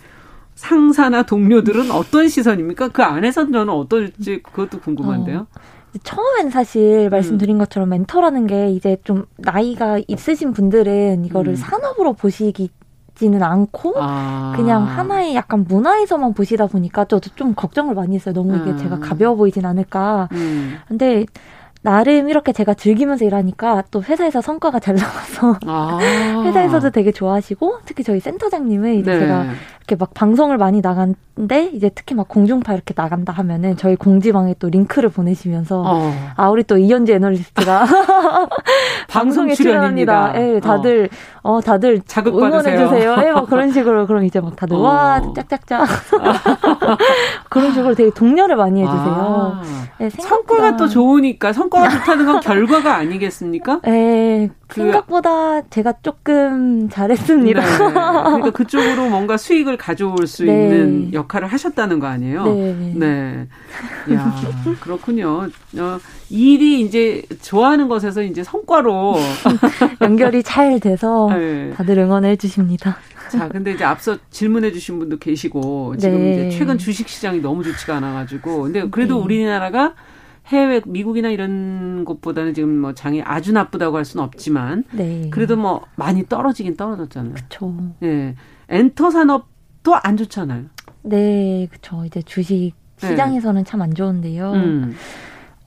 상사나 동료들은 어떤 시선입니까? 그 안에서 저는 어떨지 그것도 궁금한데요. 어. 처음엔 사실 말씀드린 음. 것처럼 멘토라는 게 이제 좀 나이가 있으신 분들은 이거를 음. 산업으로 보시기 지는 않고 아. 그냥 하나의 약간 문화에서만 보시다 보니까 저도 좀 걱정을 많이 했어요. 너무 이게 음. 제가 가벼워 보이진 않을까. 음. 근데 나름 이렇게 제가 즐기면서 일하니까 또 회사에서 성과가 잘 나와서 아. 회사에서도 되게 좋아하시고 특히 저희 센터장님은 이제 네. 제가 이렇게 막 방송을 많이 나간데 이제 특히 막 공중파 이렇게 나간다 하면은 저희 공지방에 또 링크를 보내시면서 어. 아 우리 또 이현지 애널리스트가 방송에 출연합니다. 예, 네, 다들 어. 어 다들 응원해 주세요. 예, 뭐 그런 식으로 그럼 이제 막 다들 어. 와 짝짝짝 그런 식으로 되게 독려를 많이 해주세요. 아. 네, 성과가 또 좋으니까 성과가 좋다는 건 결과가 아니겠습니까? 네, 그, 생각보다 제가 조금 잘했습니다. 네, 그러니까 그쪽으로 뭔가 수익을 가져올 수 네. 있는 역할을 하셨다는 거 아니에요? 네. 네. 야, 그렇군요. 어, 일이 이제 좋아하는 것에서 이제 성과로 연결이 잘 돼서 네. 다들 응원해 주십니다. 자, 근데 이제 앞서 질문해 주신 분도 계시고 지금 네. 이제 최근 주식 시장이 너무 좋지가 않아 가지고 근데 그래도 네. 우리나라가 해외 미국이나 이런 곳보다는 지금 뭐 장이 아주 나쁘다고 할 수는 없지만 네. 그래도 뭐 많이 떨어지긴 떨어졌잖아요. 그렇죠. 예. 엔터 산업도 안 좋잖아요. 네, 그렇죠. 이제 주식 네. 시장에서는 네. 참안 좋은데요. 음.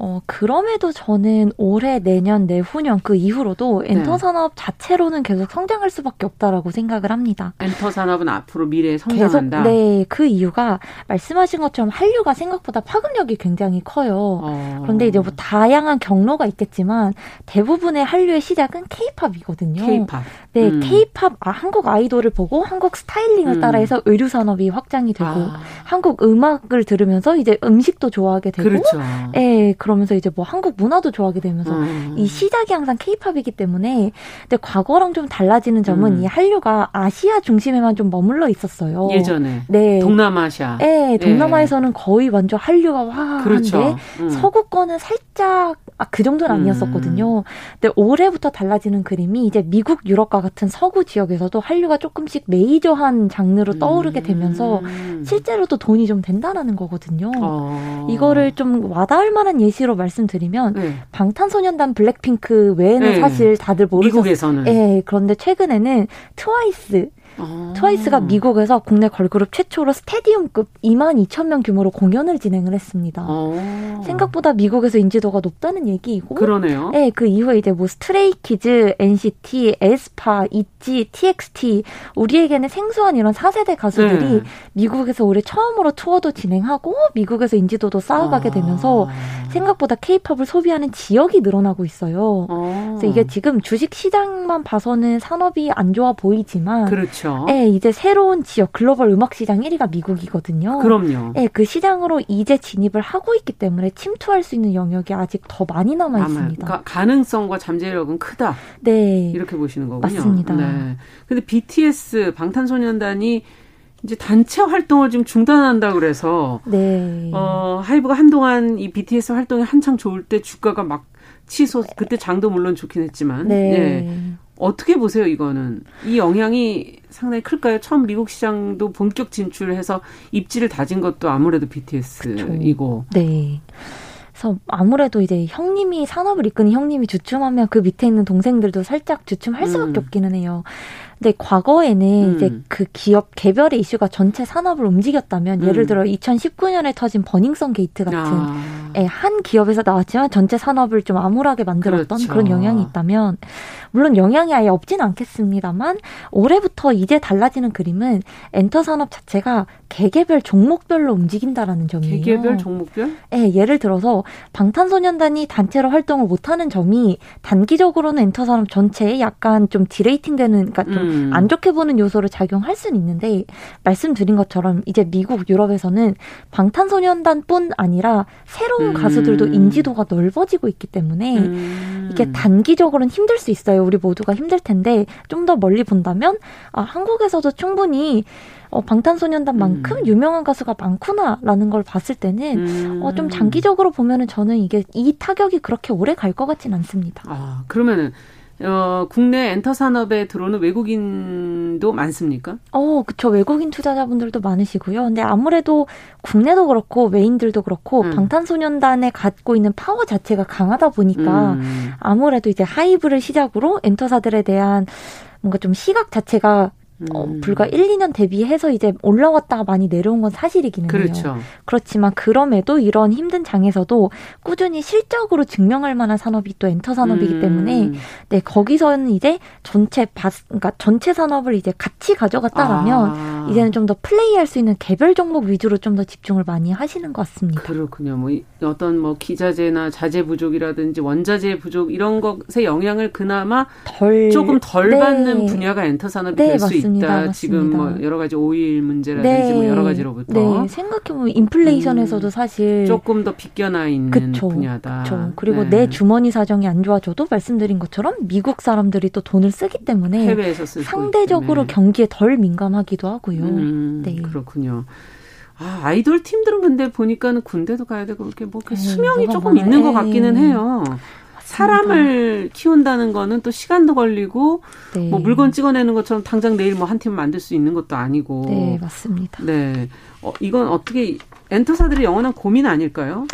어, 그럼에도 저는 올해, 내년, 내후년 그 이후로도 네. 엔터 산업 자체로는 계속 성장할 수밖에 없다라고 생각을 합니다. 엔터 산업은 앞으로 미래에 성장한다. 계속, 네, 그 이유가 말씀하신 것처럼 한류가 생각보다 파급력이 굉장히 커요. 어. 그런데 이제 뭐 다양한 경로가 있겠지만 대부분의 한류의 시작은 케이팝이거든요. 케이팝. 네, 음. 케이팝 아, 한국 아이돌을 보고 한국 스타일링을 음. 따라해서 의류 산업이 확장이 되고 아. 한국 음악을 들으면서 이제 음식도 좋아하게 되고 그렇죠. 네, 그러면서 이제 뭐 한국 문화도 좋아하게 되면서 음. 이 시작이 항상 케이팝이기 때문에 근데 과거랑 좀 달라지는 점은 음. 이 한류가 아시아 중심에만 좀 머물러 있었어요. 예전에. 네. 동남아시아. 네, 동남아에서는 네. 거의 완전 한류가 와한데 그렇죠. 음. 서구권은 살짝 아, 그 정도는 아니었었거든요. 음. 근데 올해부터 달라지는 그림이 이제 미국, 유럽과 같은 서구 지역에서도 한류가 조금씩 메이저한 장르로 떠오르게 되면서 음. 실제로도 돈이 좀 된다라는 거거든요. 어. 이거를 좀 와닿을 만한 예시로 말씀드리면 네. 방탄소년단 블랙핑크 외에는 네. 사실 다들 모르죠. 미국에서는. 네, 그런데 최근에는 트와이스 아. 트와이스가 미국에서 국내 걸그룹 최초로 stadium급 2만 2천 명 규모로 공연을 진행을 했습니다. 아. 생각보다 미국에서 인지도가 높다는 얘기이고. 그러네요. 네, 그 이후에 이제 뭐 스트레이 키즈, NCT, 에스파, 있지, TXT 우리에게는 생소한 이런 4세대 가수들이 네. 미국에서 올해 처음으로 투어도 진행하고 미국에서 인지도도 쌓아가게 되면서 아. 생각보다 케이팝을 소비하는 지역이 늘어나고 있어요. 아. 그래서 이게 지금 주식 시장만 봐서는 산업이 안 좋아 보이지만 그렇죠. 그렇죠. 네, 이제 새로운 지역 글로벌 음악 시장 1위가 미국이거든요. 그럼요. 네, 그 시장으로 이제 진입을 하고 있기 때문에 침투할 수 있는 영역이 아직 더 많이 남아 있습니다. 가, 가능성과 잠재력은 크다. 네. 이렇게 보시는 거군요. 맞습니다. 네. 근데 BTS 방탄소년단이 이제 단체 활동을 지금 중단한다 그래서 네. 어, 하이브가 한동안 이 BTS 활동이 한창 좋을 때 주가가 막 취소 그때 장도 물론 좋긴 했지만 네. 예. 어떻게 보세요, 이거는? 이 영향이 상당히 클까요? 처음 미국 시장도 본격 진출해서 입지를 다진 것도 아무래도 BTS이고. 그쵸. 네. 그래서 아무래도 이제 형님이 산업을 이끄는 형님이 주춤하면 그 밑에 있는 동생들도 살짝 주춤할 수밖에 음. 없기는 해요. 근데 과거에는 음. 이제 그 기업 개별의 이슈가 전체 산업을 움직였다면 음. 예를 들어 2019년에 터진 버닝썬 게이트 같은 아. 예, 한 기업에서 나왔지만 전체 산업을 좀 암울하게 만들었던 그렇죠. 그런 영향이 있다면 물론 영향이 아예 없진 않겠습니다만 올해부터 이제 달라지는 그림은 엔터 산업 자체가 개개별 종목별로 움직인다라는 점이에요. 개개별 종목별? 예, 예를 들어서 방탄소년단이 단체로 활동을 못하는 점이 단기적으로는 엔터 산업 전체에 약간 좀 derating되는 그러니까 좀안 음. 좋게 보는 요소를 작용할 수는 있는데 말씀드린 것처럼 이제 미국, 유럽에서는 방탄소년단뿐 아니라 새로운 음. 가수들도 인지도가 넓어지고 있기 때문에 음. 이게 단기적으로는 힘들 수 있어요. 우리 모두가 힘들 텐데 좀 더 멀리 본다면 아, 한국에서도 충분히 어, 방탄소년단만큼 음. 유명한 가수가 많구나라는 걸 봤을 때는 음. 어, 좀 장기적으로 보면은 저는 이게 이 타격이 그렇게 오래 갈 것 같진 않습니다. 아 그러면은 어, 국내 엔터 산업에 들어오는 외국인도 많습니까? 어, 그쵸. 외국인 투자자분들도 많으시고요. 근데 아무래도 국내도 그렇고 외인들도 그렇고 음. 방탄소년단에 갖고 있는 파워 자체가 강하다 보니까 음. 아무래도 이제 하이브를 시작으로 엔터사들에 대한 뭔가 좀 시각 자체가 어, 음. 불과 1, 2년 대비해서 이제 올라왔다가 많이 내려온 건 사실이기는 그렇죠. 해요. 그렇지만 그럼에도 이런 힘든 장에서도 꾸준히 실적으로 증명할 만한 산업이 또 엔터 산업이기 음. 때문에 네, 거기서는 이제 전체 바, 그러니까 전체 산업을 이제 같이 가져갔다라면 아. 이제는 좀 더 플레이할 수 있는 개별 종목 위주로 좀 더 집중을 많이 하시는 것 같습니다. 그렇군요. 뭐 어떤 뭐 기자재나 자재 부족이라든지 원자재 부족 이런 것의 영향을 그나마 덜, 조금 덜 네. 받는 분야가 엔터 산업이 네, 될수 있다. 맞습니다. 맞습니다. 지금 뭐 여러 가지 오일 문제라든지 네. 뭐 여러 가지로부터 네. 생각해 보면 인플레이션에서도 음, 사실 조금 더 비껴나 있는 그쵸, 분야다. 그쵸. 그리고 네. 내 주머니 사정이 안 좋아져도 말씀드린 것처럼 미국 사람들이 또 돈을 쓰기 때문에 해외에서 상대적으로 경기에 덜 민감하기도 하고요. 음, 네. 그렇군요. 아, 아이돌 팀들은 근데 보니까는 군대도 가야 되고 이렇게 뭐 네, 수명이 조금 있는 것 같기는 해요. 사람을 키운다는 거는 또 시간도 걸리고 네. 뭐 물건 찍어내는 것처럼 당장 내일 뭐 한 팀 만들 수 있는 것도 아니고. 네, 맞습니다. 네. 어, 이건 어떻게 엔터사들의 영원한 고민 아닐까요?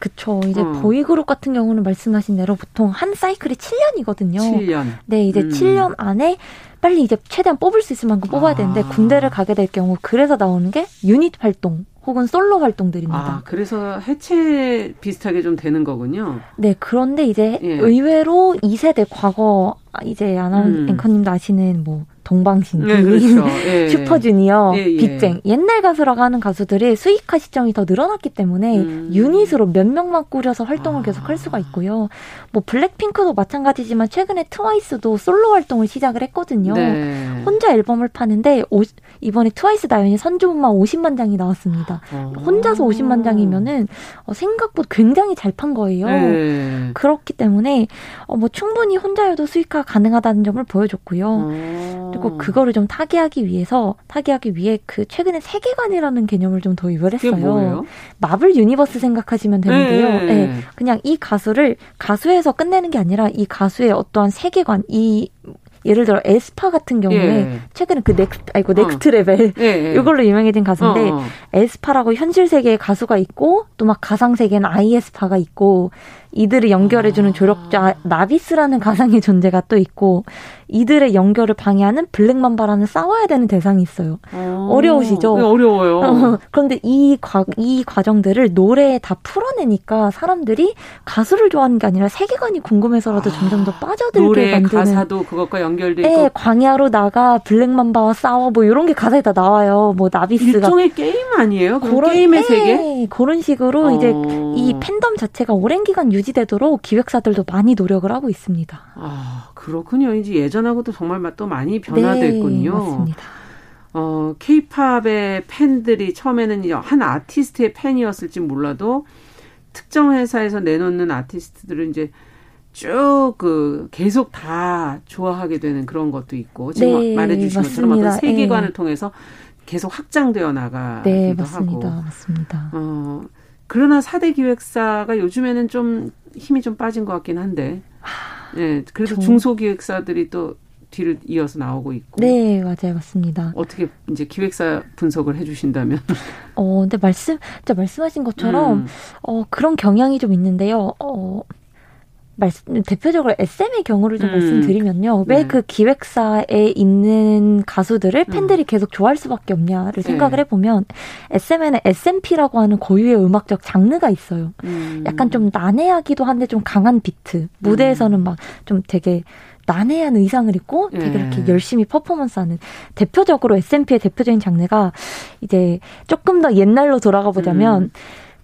그쵸. 이제 어. 보이그룹 같은 경우는 말씀하신 대로 보통 한 사이클이 7년이거든요. 7년. 네, 이제 음. 7년 안에 빨리 이제 최대한 뽑을 수 있을 만큼 뽑아야 되는데 아. 군대를 가게 될 경우 그래서 나오는 게 유닛 활동 혹은 솔로 활동들입니다. 아, 그래서 해체 비슷하게 좀 되는 거군요. 네, 그런데 이제 예. 의외로 2세대 과거 이제 아나운 음. 앵커님도 아시는 뭐 동방신기, 네, 그렇죠. 예. 슈퍼주니어, 예, 예. 빅뱅 옛날 가수라고 하는 가수들의 수익화 시점이 더 늘어났기 때문에 음. 유닛으로 몇 명만 꾸려서 활동을 아. 계속 할 수가 있고요. 뭐 블랙핑크도 마찬가지지만 최근에 트와이스도 솔로 활동을 시작을 했거든요. 네. 혼자 앨범을 파는데 오, 이번에 트와이스 나연이 선주문만 50만 장이 나왔습니다. 아. 혼자서 50만 장이면은 어, 생각보다 굉장히 잘 판 거예요. 네. 그렇기 때문에 어, 뭐 충분히 혼자여도 수익화 가능하다는 점을 보여줬고요. 아. 그리고 그거를 좀 타개하기 위해서 타개하기 위해 그 최근에 세계관이라는 개념을 좀 도입을 했어요. 마블 유니버스 생각하시면 되는데요. 네. 네. 그냥 이 가수를 가수에서 끝내는 게 아니라 이 가수의 어떠한 세계관, 이 예를 들어 에스파 같은 경우에 예. 최근에 그 Next 아이고 어. Next Level 예, 예. 이걸로 유명해진 가수인데 어, 어. 에스파라고 현실 세계의 가수가 있고 또 막 가상 세계는 아이에스파가 있고 이들을 연결해주는 아. 조력자 나비스라는 가상의 존재가 또 있고 이들의 연결을 방해하는 블랙맘바라는 싸워야 되는 대상이 있어요. 아. 어려우시죠? 네, 어려워요. 어, 그런데 이, 과, 이 과정들을 노래에 다 풀어내니까 사람들이 가수를 좋아하는 게 아니라 세계관이 궁금해서라도 아. 점점 더 빠져들게 노래 만드는. 가사도 그것과 연결돼 있고. 네, 광야로 나가 블랙맘바와 싸워 뭐 이런 게 가사에 다 나와요. 뭐 나비스가. 일종의 게임 아니에요? 그런 게임의 네, 세계? 그런 식으로 어. 이제 이 팬덤 자체가 오랜 기간 유지 되도록 기획사들도 많이 노력을 하고 있습니다. 아, 그렇군요. 이제 예전하고도 정말 또 많이 변화됐군요. 네, 맞습니다. 어, 케이팝의 팬들이 처음에는 한 아티스트의 팬이었을지 몰라도 특정 회사에서 내놓는 아티스트들을 이제 쭉 그 계속 다 좋아하게 되는 그런 것도 있고 지금 네, 말해주신 것처럼 어떤 세계관을 네. 통해서 계속 확장되어 나가기도 네, 맞습니다. 하고. 맞습니다. 어, 그러나 4대 기획사가 요즘에는 좀 힘이 좀 빠진 것 같긴 한데. 네, 그래서 좀... 중소 기획사들이 또 뒤를 이어서 나오고 있고. 네, 맞아요, 맞습니다. 어떻게 이제 기획사 분석을 해 주신다면? 어, 근데 말씀, 진짜 말씀하신 것처럼 음. 어 그런 경향이 좀 있는데요. 어 말씀, 대표적으로 SM의 경우를 좀 음. 말씀드리면요. 왜그 네. 기획사에 있는 가수들을 음. 팬들이 음. 계속 좋아할 수밖에 없냐를 네. 생각을 해보면 SM에는 SMP라고 하는 고유의 음악적 장르가 있어요. 음. 약간 좀 난해하기도 한데 좀 강한 비트. 무대에서는 음. 막좀 되게 난해한 의상을 입고 되게 네. 이렇게 열심히 퍼포먼스하는 대표적으로 S&P의 대표적인 장르가 이제 조금 더 옛날로 돌아가 보자면 음.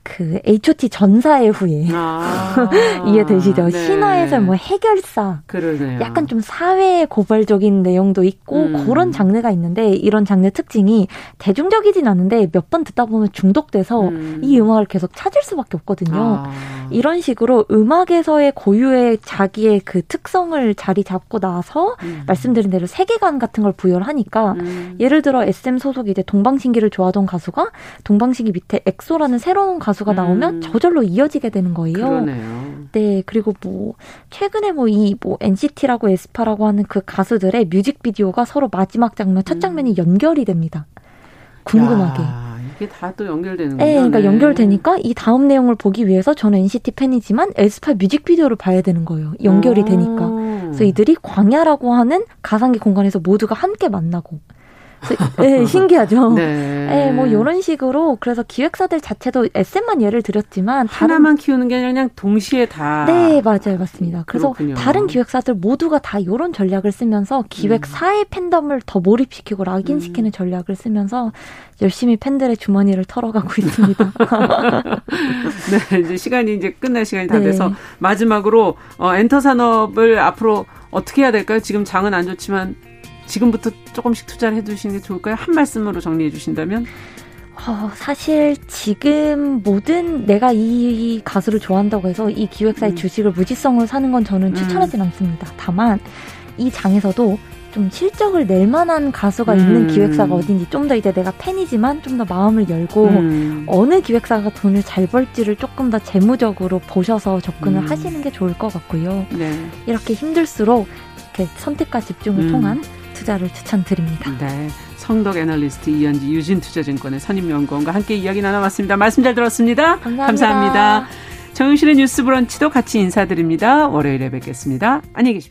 그 H.O.T 전사의 후예 아, 이해되시죠? 네. 신화에서 뭐 해결사 그러네요. 약간 좀 사회 고발적인 내용도 있고 음. 그런 장르가 있는데 이런 장르 특징이 대중적이진 않은데 몇 번 듣다 보면 중독돼서 음. 이 음악을 계속 찾을 수밖에 없거든요. 아. 이런 식으로 음악에서의 고유의 자기의 그 특성을 자리 잡고 나서 음. 말씀드린 대로 세계관 같은 걸 부여를 하니까 음. 예를 들어 SM 소속 이제 동방신기를 좋아하던 가수가 동방신기 밑에 엑소라는 새로운 가수 가수가 나오면 음. 저절로 이어지게 되는 거예요. 그러네요. 네, 그리고 뭐 최근에 뭐 이뭐 뭐 NCT라고 에스파라고 하는 그 가수들의 뮤직비디오가 서로 마지막 장면, 첫 음. 장면이 연결이 됩니다. 궁금하게. 야. 이게 다 또 연결되는 거예요. 네, 그러니까 네. 연결되니까 이 다음 내용을 보기 위해서 저는 NCT 팬이지만 에스파 뮤직비디오를 봐야 되는 거예요. 연결이 되니까. 그래서 이들이 광야라고 하는 가상기 공간에서 모두가 함께 만나고 네, 신기하죠. 네. 네, 뭐 이런 식으로 그래서 기획사들 자체도 SM만 예를 들었지만 하나만 키우는 게 아니라 그냥 동시에 다. 네, 맞아요, 맞습니다. 그래서 그렇군요. 다른 기획사들 모두가 다 이런 전략을 쓰면서 기획사의 음. 팬덤을 더 몰입시키고 락인시키는 음. 전략을 쓰면서 열심히 팬들의 주머니를 털어가고 있습니다. 네, 이제 시간이 이제 끝날 시간이 다 네. 돼서 마지막으로 어, 엔터 산업을 앞으로 어떻게 해야 될까요? 지금 장은 안 좋지만 지금부터 조금씩 투자를 해두시는 게 좋을까요? 한 말씀으로 정리해 주신다면? 어, 사실 지금 모든 내가 이 가수를 좋아한다고 해서 이 기획사의 음. 주식을 무지성으로 사는 건 저는 음. 추천하진 음. 않습니다. 다만 이 장에서도 좀 실적을 낼 만한 가수가 음. 있는 기획사가 어딘지 좀 더 이제 내가 팬이지만 좀 더 마음을 열고 음. 어느 기획사가 돈을 잘 벌지를 조금 더 재무적으로 보셔서 접근을 음. 하시는 게 좋을 것 같고요. 네. 이렇게 힘들수록 이렇게 선택과 집중을 통한 투자를 추천드립니다. 네. 성덕 애널리스트 이현지 유진투자증권의 선임연구원과 함께 이야기 나눠봤습니다. 말씀 잘 들었습니다. 감사합니다. 감사합니다. 정용실의 뉴스 브런치도 같이 인사드립니다. 월요일에 뵙겠습니다. 안녕히 계십시오.